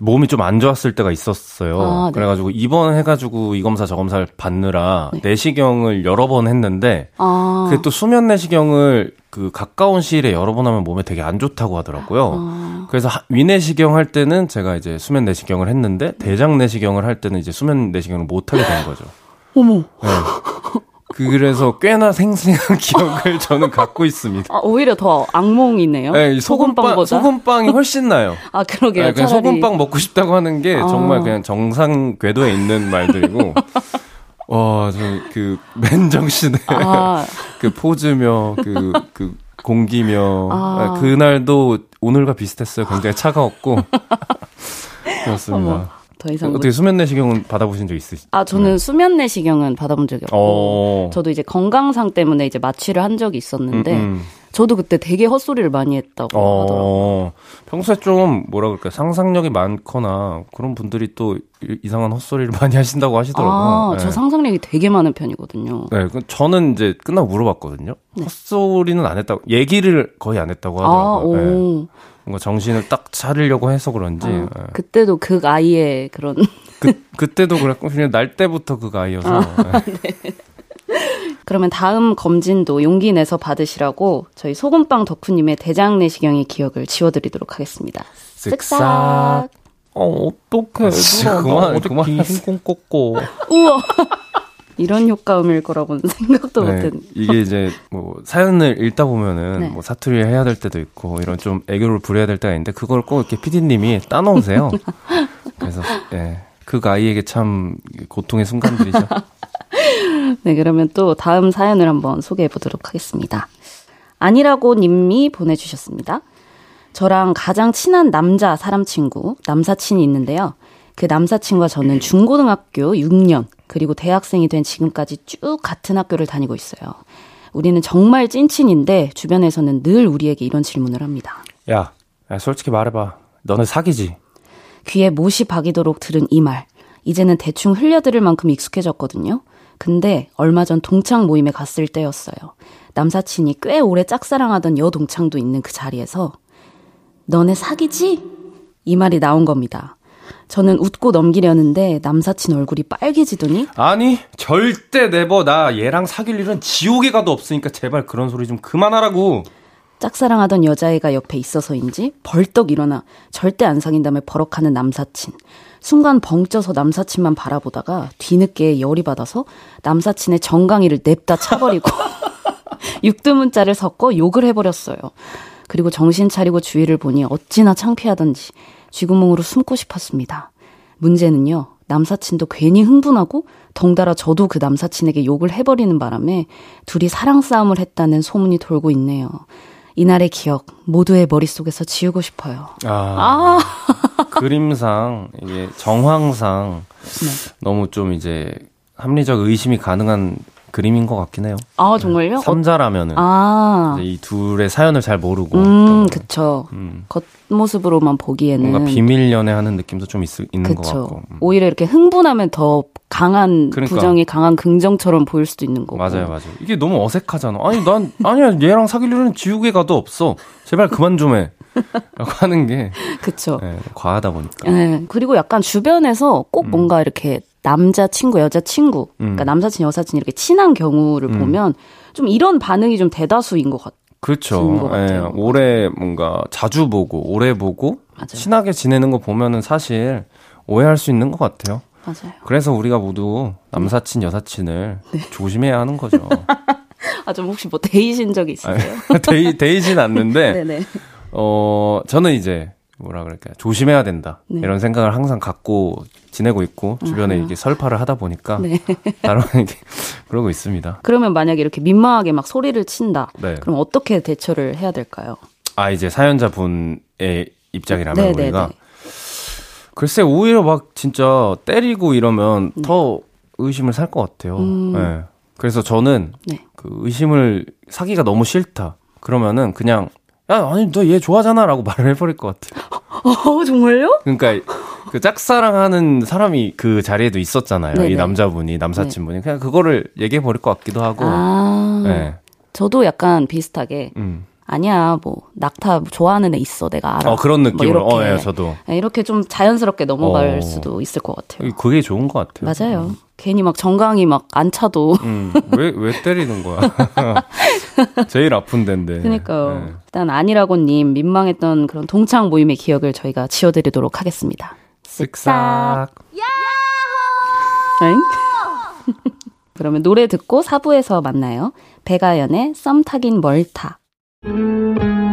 몸이 좀 안 좋았을 때가 있었어요. 아, 네. 그래가지고 이번 해가지고 이 검사 저 검사를 받느라 네. 내시경을 여러 번 했는데 아. 그게 또 수면 내시경을 그 가까운 시일에 여러 번 하면 몸에 되게 안 좋다고 하더라고요. 아. 그래서 위내시경 할 때는 제가 이제 수면 내시경을 했는데 대장 내시경을 할 때는 이제 수면 내시경을 못 하게 된 거죠. 어머. 네. (laughs) 그래서 꽤나 생생한 (laughs) 기억을 저는 갖고 있습니다. 아, 오히려 더 악몽이네요. 네, 소금빵, 소금빵이 훨씬 나요. 아, 그러게요. 네, 그냥 차라리. 소금빵 먹고 싶다고 하는 게 아. 정말 그냥 정상 궤도에 있는 말들이고. 와, 저그 맨정신에 아. (laughs) 그 포즈며 그, 그 공기며 아. 그날도 오늘과 비슷했어요. 굉장히 차가웠고. (laughs) 그렇습니다. 어머. 더 이상 어떻게 수면 내시경은 받아보신 적 있으시죠? 아 저는 네. 수면 내시경은 받아본 적이 없고 어. 저도 이제 건강상 때문에 이제 마취를 한 적이 있었는데 음, 음. 저도 그때 되게 헛소리를 많이 했다고 어. 하더라고요. 평소에 좀 뭐라 그럴까 상상력이 많거나 그런 분들이 또 이상한 헛소리를 (laughs) 많이 하신다고 하시더라고요. 아, 네. 저 상상력이 되게 많은 편이거든요. 네, 저는 이제 끝나고 물어봤거든요. 네. 헛소리는 안 했다고 얘기를 거의 안 했다고 하더라고요. 아, 네. 뭔가 정신을 딱 차리려고 해서 그런지. 아, 예. 그때도 극 아이의 그런. (laughs) 그, 그때도 그랬고, 그냥 날 때부터 극 아이여서. 아, 예. 네. 그러면 다음 검진도 용기 내서 받으시라고 저희 소금빵 덕후님의 대장 내시경의 기억을 지워드리도록 하겠습니다. 쓱싹. 어, 어떡해. 아, 그만, 그만. 흰콩 꽂고. 우와. (laughs) 이런 효과음일 거라고는 (laughs) 생각도 네, 못했. 이게 이제 뭐 사연을 읽다 보면은 네. 뭐 사투리 해야 될 때도 있고 이런 좀 애교를 부려야 될 때가 있는데 그걸 꼭 이렇게 피디님이 따놓으세요. (laughs) 그래서 예, 그 아이에게 참 고통의 순간들이죠. (laughs) 네, 그러면 또 다음 사연을 한번 소개해 보도록 하겠습니다. 아니라고 님이 보내주셨습니다. 저랑 가장 친한 남자 사람 친구, 남사친이 있는데요. 그 남사친과 저는 중고등학교 6년, 그리고 대학생이 된 지금까지 쭉 같은 학교를 다니고 있어요. 우리는 정말 찐친인데 주변에서는 늘 우리에게 이런 질문을 합니다. 야, 야 솔직히 말해봐. 너는 사기지? 귀에 못이 박이도록 들은 이 말. 이제는 대충 흘려들을 만큼 익숙해졌거든요. 근데 얼마 전 동창 모임에 갔을 때였어요. 남사친이 꽤 오래 짝사랑하던 여동창도 있는 그 자리에서 너네 사기지? 이 말이 나온 겁니다. 저는 웃고 넘기려는데 남사친 얼굴이 빨개지더니 아니 절대 내버 나 얘랑 사귈 일은 지옥에 가도 없으니까 제발 그런 소리 좀 그만하라고 짝사랑하던 여자애가 옆에 있어서인지 벌떡 일어나 절대 안 사귄다며 버럭하는 남사친 순간 벙쪄서 남사친만 바라보다가 뒤늦게 열이 받아서 남사친의 정강이를 냅다 차버리고 (laughs) 육두문자를 섞어 욕을 해버렸어요. 그리고 정신 차리고 주위를 보니 어찌나 창피하던지 쥐구멍으로 숨고 싶었습니다. 문제는요, 남사친도 괜히 흥분하고 덩달아 저도 그 남사친에게 욕을 해버리는 바람에 둘이 사랑 싸움을 했다는 소문이 돌고 있네요. 이날의 기억 모두의 머릿속에서 지우고 싶어요. 아, 아. (laughs) 그림상 이게 정황상 네. 너무 좀 이제 합리적 의심이 가능한 그림인 것 같긴 해요. 아 정말요? 삼자라면은 아. 이 둘의 사연을 잘 모르고. 음, 그쵸. 음. 겉모습으로만 보기에는 뭔가 비밀 연애하는 느낌도 좀 있, 있는 그쵸. 것 같고. 음. 오히려 이렇게 흥분하면 더 강한 그러니까. 부정이 강한 긍정처럼 보일 수도 있는 거고. 맞아요, 맞아요. 이게 너무 어색하잖아. 아니 난 아니야 얘랑 사귈려는 지우개 가도 없어. 제발 그만 좀 해. 라고 하는 게 (laughs) 그쵸. 네, 과하다 보니까. 네, 그리고 약간 주변에서 꼭 음. 뭔가 이렇게 남자 친구, 여자 친구, 음. 그러니까 남사친, 여사친 이렇게 친한 경우를 음. 보면 좀 이런 반응이 좀 대다수인 것 같아요. 그렇죠. 예, 오래 뭔가 자주 보고 오래 보고 맞아요. 친하게 지내는 거 보면은 사실 오해할 수 있는 것 같아요. 맞아요. 그래서 우리가 모두 남사친, 여사친을 (laughs) 네. 조심해야 하는 거죠. (laughs) 아, 좀 혹시 뭐 데이신 적이 있으세요? (laughs) 데이, 데이진 않는데, 네네. 어, 저는 이제 뭐라 그럴까요? 조심해야 된다. 네. 이런 생각을 항상 갖고 지내고 있고 주변에 이게 설파를 하다 보니까 네. (laughs) 나름에게 그러고 있습니다. 그러면 만약에 이렇게 민망하게 막 소리를 친다. 네. 그럼 어떻게 대처를 해야 될까요? 아 이제 사연자 분의 입장이라면 네, 네 우리가 네. 글쎄 오히려 막 진짜 때리고 이러면 더 의심을 살 것 같아요. 음. 네. 그래서 저는 그 의심을 사기가 너무 싫다. 그러면은 그냥 야, 아니, 너 얘 좋아하잖아. 라고 말을 해버릴 것 같아. (laughs) 어, 정말요? 그러니까, 그 짝사랑하는 사람이 그 자리에도 있었잖아요. 네네. 이 남자분이, 남사친분이. 네. 그냥 그거를 얘기해버릴 것 같기도 하고. 아. 네. 저도 약간 비슷하게. 음. 아니야, 뭐, 낙타 좋아하는 애 있어, 내가 알아. 어, 그런 느낌으로. 뭐 이렇게, 어, 예, 저도. 네, 이렇게 좀 자연스럽게 넘어갈 어, 수도 있을 것 같아요. 그게 좋은 것 같아요. 맞아요. 음. 괜히 막 정강이 막 안 차도. 음, 왜, 왜 때리는 거야? (laughs) 제일 아픈 데인데. 그니까요. 네. 일단 아니라고님 민망했던 그런 동창 모임의 기억을 저희가 지워드리도록 하겠습니다. 쓱싹. 야호! (laughs) 그러면 노래 듣고 4부에서 만나요. 배가연의 썸 타긴 멀타. Música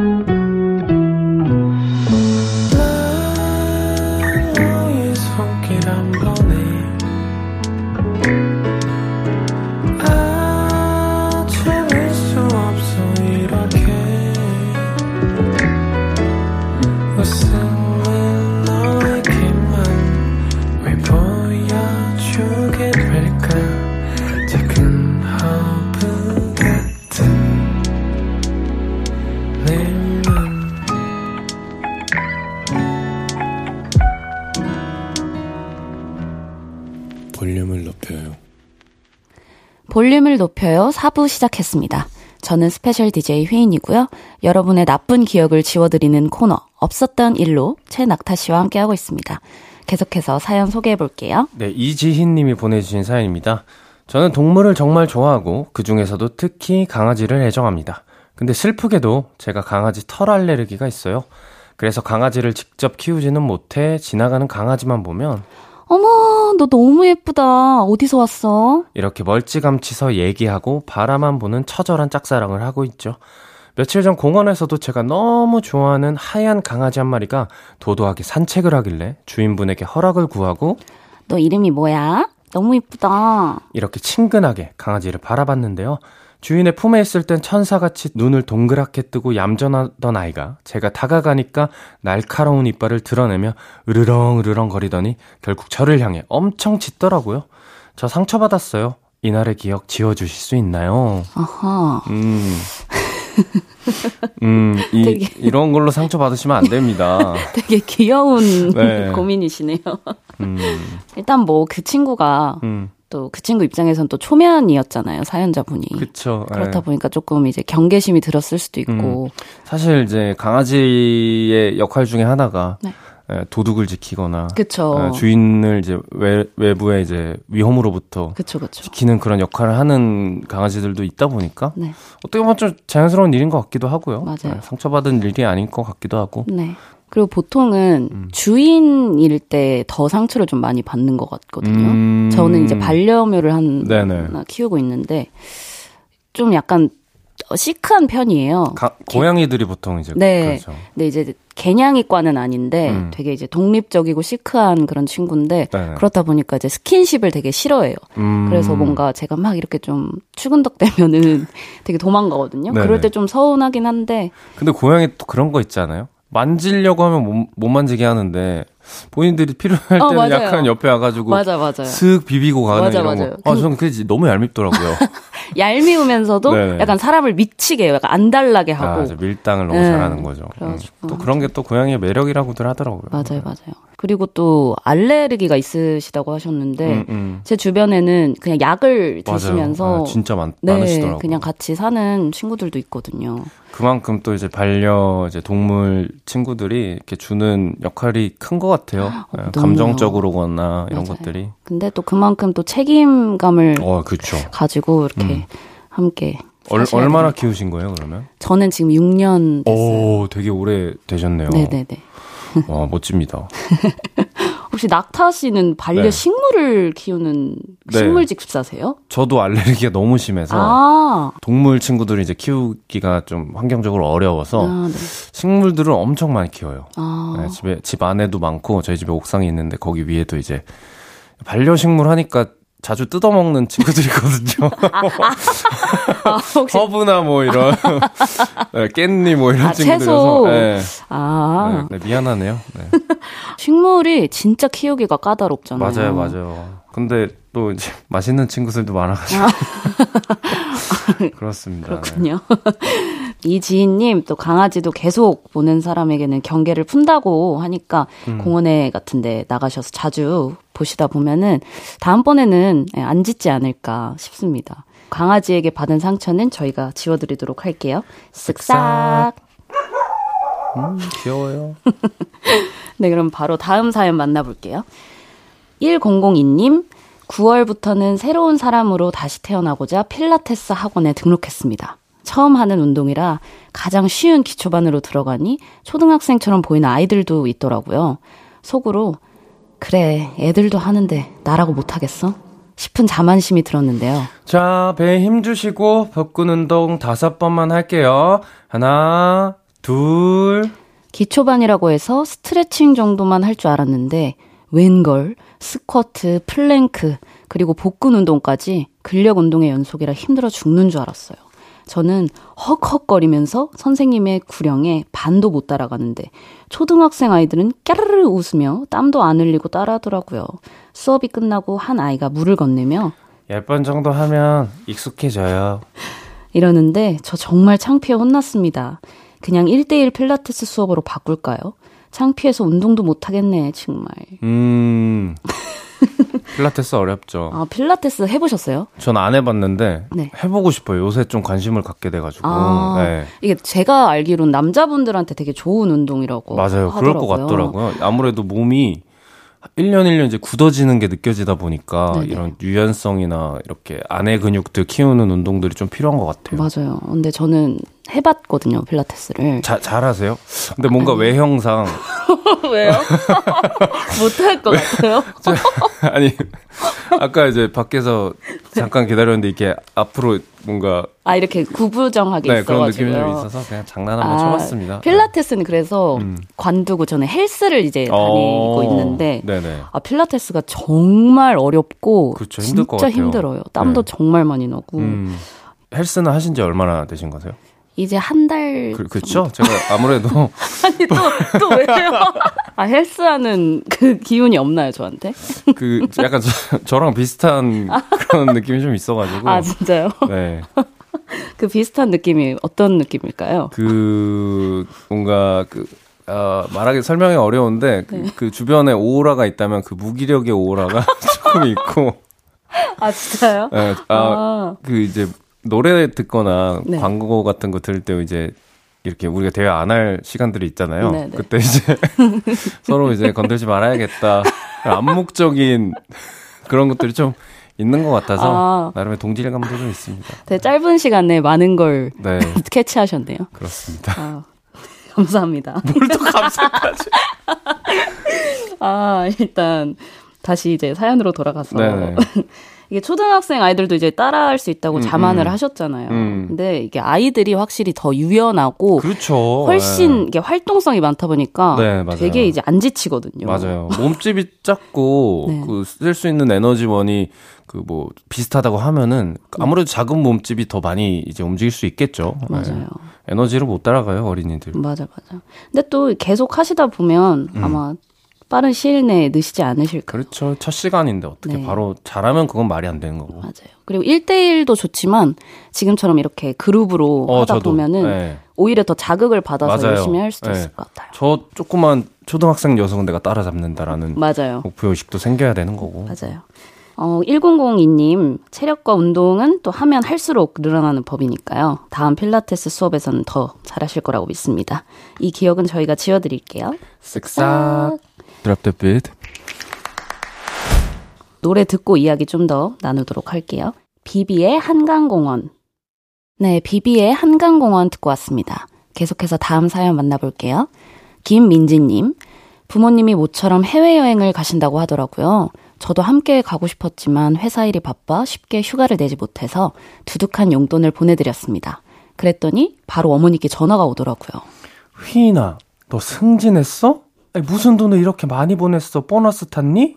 볼륨을 높여요 4부 시작했습니다. 저는 스페셜 DJ 휘인이고요. 여러분의 나쁜 기억을 지워드리는 코너 없었던 일로 최낙타 씨와 함께하고 있습니다. 계속해서 사연 소개해 볼게요. 네, 이지희 님이 보내주신 사연입니다. 저는 동물을 정말 좋아하고 그 중에서도 특히 강아지를 애정합니다. 근데 슬프게도 제가 강아지 털 알레르기가 있어요. 그래서 강아지를 직접 키우지는 못해 지나가는 강아지만 보면 어머, 너 너무 예쁘다. 어디서 왔어? 이렇게 멀찌감치서 얘기하고 바라만 보는 처절한 짝사랑을 하고 있죠. 며칠 전 공원에서도 제가 너무 좋아하는 하얀 강아지 한 마리가 도도하게 산책을 하길래 주인분에게 허락을 구하고 너 이름이 뭐야? 너무 예쁘다. 이렇게 친근하게 강아지를 바라봤는데요. 주인의 품에 있을 땐 천사같이 눈을 동그랗게 뜨고 얌전하던 아이가 제가 다가가니까 날카로운 이빨을 드러내며 으르렁 으르렁 거리더니 결국 저를 향해 엄청 짖더라고요. 저 상처받았어요. 이날의 기억 지워주실 수 있나요? 아하. 음. 음, 이, (laughs) 되게, 이런 걸로 상처받으시면 안 됩니다. (laughs) 되게 귀여운 네. 고민이시네요. 음. 일단 뭐 그 친구가 음. 또 그 친구 입장에선 또 초면이었잖아요 사연자분이. 그렇죠. 그렇다 네. 보니까 조금 이제 경계심이 들었을 수도 있고. 음, 사실 이제 강아지의 역할 중에 하나가 네. 예, 도둑을 지키거나 그쵸. 예, 주인을 이제 외, 외부의 이제 위험으로부터 그쵸, 그쵸. 지키는 그런 역할을 하는 강아지들도 있다 보니까 네. 어떻게 보면 좀 자연스러운 일인 것 같기도 하고요. 맞아요. 예, 상처받은 일이 아닌 것 같기도 하고. 네. 그리고 보통은 음. 주인일 때 더 상처를 좀 많이 받는 것 같거든요. 음. 저는 이제 반려묘를 한 네네. 키우고 있는데 좀 약간 시크한 편이에요. 가, 고양이들이 보통 이제 네. 그렇죠. 네 이제 개냥이과는 아닌데 음. 되게 이제 독립적이고 시크한 그런 친구인데 네. 그렇다 보니까 이제 스킨십을 되게 싫어해요. 음. 그래서 뭔가 제가 막 이렇게 좀 추근덕대면은 (laughs) 되게 도망가거든요. 네네. 그럴 때 좀 서운하긴 한데. 근데 고양이 또 그런 거 있잖아요. 만지려고 하면 못, 못 만지게 하는데 본인들이 필요할 어, 때는 어, 약간 옆에 와가지고 맞아 맞아 슥 비비고 가는 맞아, 이런 맞아요. 거. 아 저는 그게 너무 얄밉더라고요. (laughs) 얄미우면서도 네 약간 사람을 미치게 해요. 약간 안달나게 하고. 아, 밀당을 너무 네. 잘하는 거죠. 음. 또 그런 게 또 고양이의 매력이라고들 하더라고요. 맞아요, 맞아요. 그리고 또 알레르기가 있으시다고 하셨는데 음, 음. 제 주변에는 그냥 약을 드시면서 아, 진짜 많, 네, 많으시더라고요. 그냥 같이 사는 친구들도 있거든요. 그만큼 또 이제 반려 이제 동물 친구들이 이렇게 주는 역할이 큰 것 같아요. 어, 감정적으로거나 이런 맞아요. 것들이. 근데 또 그만큼 또 책임감을 어, 그렇죠. 가지고 이렇게 음. 함께 얼, 얼마나 키우신 거예요, 그러면? 저는 지금 6년 됐어요. 오, 되게 오래 되셨네요. 네 네 네. 와, 멋집니다. (laughs) 혹시 낙타 씨는 반려식물을 네. 키우는 네. 식물 직습사세요? 저도 알레르기가 너무 심해서 아~ 동물 친구들을 이제 키우기가 좀 환경적으로 어려워서 아, 네. 식물들을 엄청 많이 키워요. 아~ 네, 집에 집 안에도 많고 저희 집에 옥상이 있는데 거기 위에도 이제 반려식물 하니까 자주 뜯어먹는 친구들이거든요. (laughs) 아, 아, (laughs) 허브나 뭐 이런 (laughs) 네, 깻잎 뭐 이런 아, 친구들이어서 네. 아. 네, 네, 미안하네요. 네. 식물이 진짜 키우기가 까다롭잖아요. 맞아요, 맞아요. 근데 또 이제 맛있는 친구들도 많아가지고 (laughs) 그렇습니다. 그렇군요. 이 지인님 또 강아지도 계속 보는 사람에게는 경계를 푼다고 하니까 음. 공원에 같은데 나가셔서 자주 보시다 보면은 다음번에는 예, 안 짖지 않을까 싶습니다. 강아지에게 받은 상처는 저희가 지워드리도록 할게요. 쓱싹. 음, 귀여워요. (laughs) 네, 그럼 바로 다음 사연 만나볼게요. 1002님, 9월부터는 새로운 사람으로 다시 태어나고자 필라테스 학원에 등록했습니다. 처음 하는 운동이라 가장 쉬운 기초반으로 들어가니 초등학생처럼 보이는 아이들도 있더라고요. 속으로 그래 애들도 하는데 나라고 못하겠어? 싶은 자만심이 들었는데요. 자, 배에 힘 주시고 복근 운동 다섯 번만 할게요. 하나, 둘. 기초반이라고 해서 스트레칭 정도만 할 줄 알았는데 웬걸 스쿼트, 플랭크, 그리고 복근 운동까지 근력 운동의 연속이라 힘들어 죽는 줄 알았어요. 저는 헉헉거리면서 선생님의 구령에 반도 못 따라가는데 초등학생 아이들은 까르르 웃으며 땀도 안 흘리고 따라하더라고요. 수업이 끝나고 한 아이가 물을 건네며 10번 정도 하면 익숙해져요. 이러는데 저 정말 창피해 혼났습니다. 그냥 1대1 필라테스 수업으로 바꿀까요? 창피해서 운동도 못 하겠네, 정말. 음. 필라테스 어렵죠. 아, 필라테스 해보셨어요? 전 안 해봤는데 네. 해보고 싶어요. 요새 좀 관심을 갖게 돼가지고. 아, 네. 이게 제가 알기로는 남자분들한테 되게 좋은 운동이라고 맞아요. 하더라고요. 그럴 것 같더라고요. 아무래도 몸이 1년 1년 이제 굳어지는 게 느껴지다 보니까 네네. 이런 유연성이나 이렇게 안의 근육들 키우는 운동들이 좀 필요한 것 같아요. 맞아요. 근데 저는 해봤거든요, 필라테스를. 자, 잘하세요? 근데 뭔가 아니. 외형상. (laughs) 왜요? (laughs) 못할 것 같아요? (laughs) 아니, 아까 이제 밖에서 잠깐 기다렸는데 이렇게 앞으로 뭔가. 아, 이렇게 구부정하게 네, 있어가지고요. 그런 느낌이 좀 있어서 그냥 장난 한번 아, 쳐봤습니다. 필라테스는 그래서 음. 관두고 저는 헬스를 이제 어, 다니고 있는데. 네네. 아, 필라테스가 정말 어렵고. 그렇죠, 힘들 진짜 힘들어요. 땀도 네. 정말 많이 나고. 음. 헬스는 하신 지 얼마나 되신 거세요? 이제 한 달. 그, 그렇죠. 제가 아무래도 (laughs) 아니 또 또 왜요? (laughs) 아 헬스하는 그 기운이 없나요 저한테? (laughs) 그 약간 저, 랑 비슷한 그런 느낌이 좀 있어가지고. 아 진짜요? 네. 그 비슷한 느낌이 어떤 느낌일까요? 그 뭔가 그 어, 말하기 설명이 어려운데 그, 네. 그, 그 주변에 오라가 있다면 그 무기력의 오라가 조금 있고. 아 진짜요? 네, 아, 아. 그 이제 노래 듣거나 네. 광고 같은 거 들을 때 이제 이렇게 우리가 대화 안 할 시간들이 있잖아요. 네네. 네. 그때 이제 (laughs) 서로 이제 건들지 말아야겠다. 암묵적인 그런 것들이 좀 있는 것 같아서 아. 나름의 동질감도 좀 있습니다. 되게 짧은 시간에 많은 걸 네. (laughs) 캐치하셨네요. 그렇습니다. 아, 감사합니다. (laughs) 뭘 또 감사까지? 아 일단 다시 이제 사연으로 돌아가서 이게 초등학생 아이들도 이제 따라할 수 있다고 음, 자만을 음. 하셨잖아요. 음. 근데 이게 아이들이 확실히 더 유연하고 그렇죠. 훨씬 네. 이게 활동성이 많다 보니까 네, 되게 이제 안 지치거든요. 맞아요. (laughs) 몸집이 작고 (laughs) 네. 그쓸 수 있는 에너지원이 그 뭐 비슷하다고 하면은 아무래도 작은 몸집이 더 많이 이제 움직일 수 있겠죠. 네. 맞아요. 에너지를 못 따라가요 어린이들. 맞아 맞아. 근데 또 계속 하시다 보면 음. 아마 빠른 시일 내에 넣으시지 않으실까. 그렇죠. 첫 시간인데 어떻게 네. 바로 잘하면 그건 말이 안 되는 거고. 맞아요. 그리고 1대1도 좋지만 지금처럼 이렇게 그룹으로 어, 하다 저도. 보면은 네. 오히려 더 자극을 받아서 맞아요. 열심히 할 수도 네. 있을 것 같아요. 저 조그만 초등학생 여성은 내가 따라잡는다라는 맞아요. 목표의식도 생겨야 되는 거고. 맞아요. 어, 1002님, 체력과 운동은 또 하면 할수록 늘어나는 법이니까요. 다음 필라테스 수업에서는 더 잘하실 거라고 믿습니다. 이 기억은 저희가 지워드릴게요. 쓱싹. Drop the beat. 노래 듣고 이야기 좀 더 나누도록 할게요. 비비의 한강공원. 네, 비비의 한강공원 듣고 왔습니다. 계속해서 다음 사연 만나볼게요. 김민지님, 부모님이 모처럼 해외여행을 가신다고 하더라고요. 저도 함께 가고 싶었지만 회사 일이 바빠 쉽게 휴가를 내지 못해서 두둑한 용돈을 보내드렸습니다. 그랬더니 바로 어머니께 전화가 오더라고요. 휘인아, 너 승진했어? 아니, 무슨 돈을 이렇게 많이 보냈어? 보너스 탔니?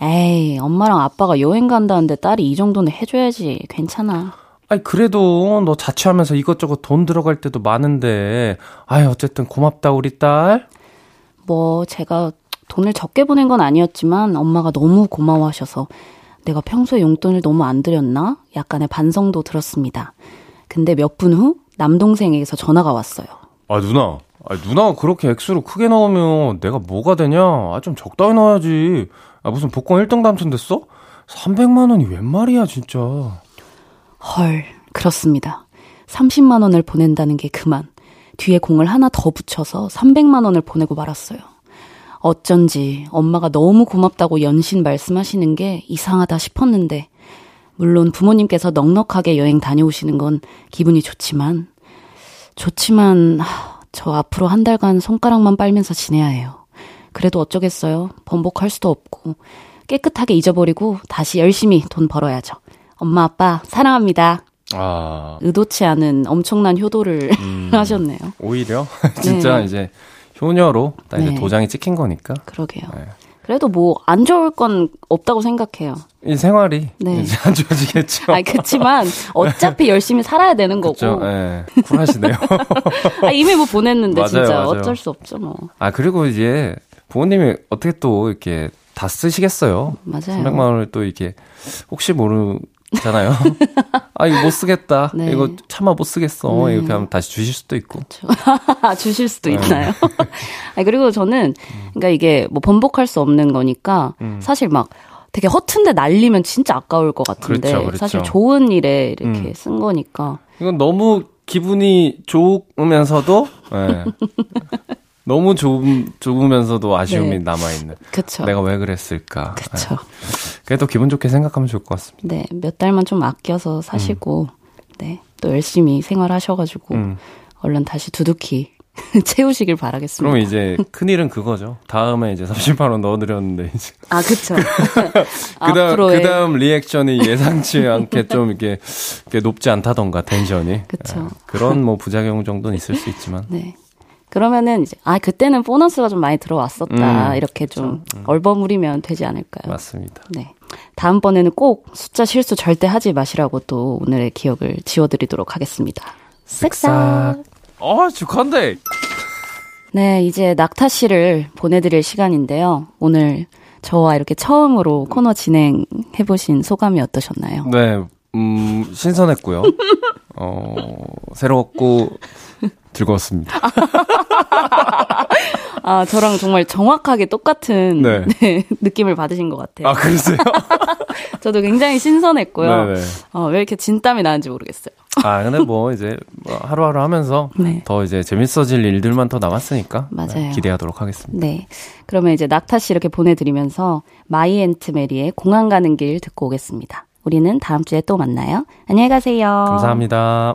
에이, 엄마랑 아빠가 여행 간다는데 딸이 이 정도는 해줘야지. 괜찮아. 아니, 그래도 너 자취하면서 이것저것 돈 들어갈 때도 많은데. 아이, 어쨌든 고맙다, 우리 딸. 뭐, 제가 돈을 적게 보낸 건 아니었지만 엄마가 너무 고마워하셔서 내가 평소에 용돈을 너무 안 드렸나? 약간의 반성도 들었습니다. 근데 몇 분 후 남동생에게서 전화가 왔어요. 아, 누나. 아, 누나가 그렇게 액수를 크게 넣으면 내가 뭐가 되냐? 아, 좀 적당히 넣어야지. 아, 무슨 복권 1등 당첨됐어? 300만 원이 웬 말이야, 진짜. 헐, 그렇습니다. 30만 원을 보낸다는 게 그만. 뒤에 공을 하나 더 붙여서 300만 원을 보내고 말았어요. 어쩐지 엄마가 너무 고맙다고 연신 말씀하시는 게 이상하다 싶었는데, 물론 부모님께서 넉넉하게 여행 다녀오시는 건 기분이 좋지만, 좋지만, 하, 저 앞으로 한 달간 손가락만 빨면서 지내야 해요. 그래도 어쩌겠어요. 번복할 수도 없고 깨끗하게 잊어버리고 다시 열심히 돈 벌어야죠. 엄마 아빠 사랑합니다. 아. 의도치 않은 엄청난 효도를 음, (laughs) 하셨네요. 오히려 (laughs) 진짜 네. 이제 효녀로 딱 이제 네. 도장이 찍힌 거니까. 그러게요. 네. 그래도 뭐 안 좋을 건 없다고 생각해요. 이 생활이 네. 이제 안 좋아지겠죠. 아 그렇지만 어차피 열심히 살아야 되는 거고. 그렇죠. 네. 쿨하시네요. (laughs) 아, 이미 뭐 보냈는데 맞아요, 진짜 맞아요. 어쩔 수 없죠 뭐. 아 그리고 이제 부모님이 어떻게 또 이렇게 다 쓰시겠어요. 맞아요. 300만 원을 또 이렇게 혹시 모르 잖아요. (laughs) 아 이거 못 쓰겠다. (laughs) 네. 이거 차마 못 쓰겠어. 네. 이렇게 하면 다시 주실 수도 있고. (laughs) 주실 수도 네. 있나요? (laughs) 아 그리고 저는 그러니까 이게 뭐 번복할 수 없는 거니까 음. 사실 막 되게 허튼데 날리면 진짜 아까울 것 같은데 그렇죠, 그렇죠. 사실 좋은 일에 이렇게 음. 쓴 거니까. 이건 너무 기분이 좋으면서도 네. 너무 좁, 좁으면서도 아쉬움이 네. 남아있는. 그쵸. 내가 왜 그랬을까. 그쵸. 네. 그래도 기분 좋게 생각하면 좋을 것 같습니다. 네. 몇 달만 좀 아껴서 사시고, 음. 네. 또 열심히 생활하셔가지고, 음. 얼른 다시 두둑히 (laughs) 채우시길 바라겠습니다. 그럼 이제 큰일은 그거죠. 다음에 이제 30만 원 넣어드렸는데 이제. 아, 그쵸. (laughs) 그다음 그다음 리액션이 예상치 않게 좀 이렇게, 이렇게 높지 않다던가 텐션이. 그쵸. 네. 그런 뭐 부작용 정도는 있을 수 있지만. 네. 그러면은 이제 아 그때는 보너스가 좀 많이 들어왔었다 음, 이렇게 좀 음. 얼버무리면 되지 않을까요? 맞습니다. 네. 다음번에는 꼭 숫자 실수 절대 하지 마시라고 또 오늘의 기억을 지워드리도록 하겠습니다. 쓱싹. 어 축한데. 네, 이제 낙타 씨를 보내드릴 시간인데요. 오늘 저와 이렇게 처음으로 코너 진행해보신 소감이 어떠셨나요? 네, 음, 신선했고요. (laughs) 어, 새로웠고, 즐거웠습니다. 아, 저랑 정말 정확하게 똑같은 네. (laughs) 네, 느낌을 받으신 것 같아요. 아, 그러세요? (laughs) 저도 굉장히 신선했고요. 네네. 어, 왜 이렇게 진땀이 나는지 모르겠어요. 아, 근데 뭐 이제 뭐 하루하루 하면서 (laughs) 네. 더 이제 재밌어질 일들만 더 남았으니까 맞아요. 네, 기대하도록 하겠습니다. 네. 그러면 이제 낙타 씨 이렇게 보내드리면서 마이 앤트 메리의 공항 가는 길 듣고 오겠습니다. 우리는 다음 주에 또 만나요. 안녕히 가세요. 감사합니다.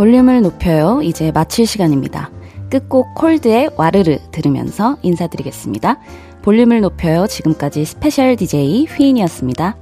볼륨을 높여요. 이제 마칠 시간입니다. 끝곡 콜드의 와르르 들으면서 인사드리겠습니다. 볼륨을 높여요. 지금까지 스페셜 DJ 휘인이었습니다.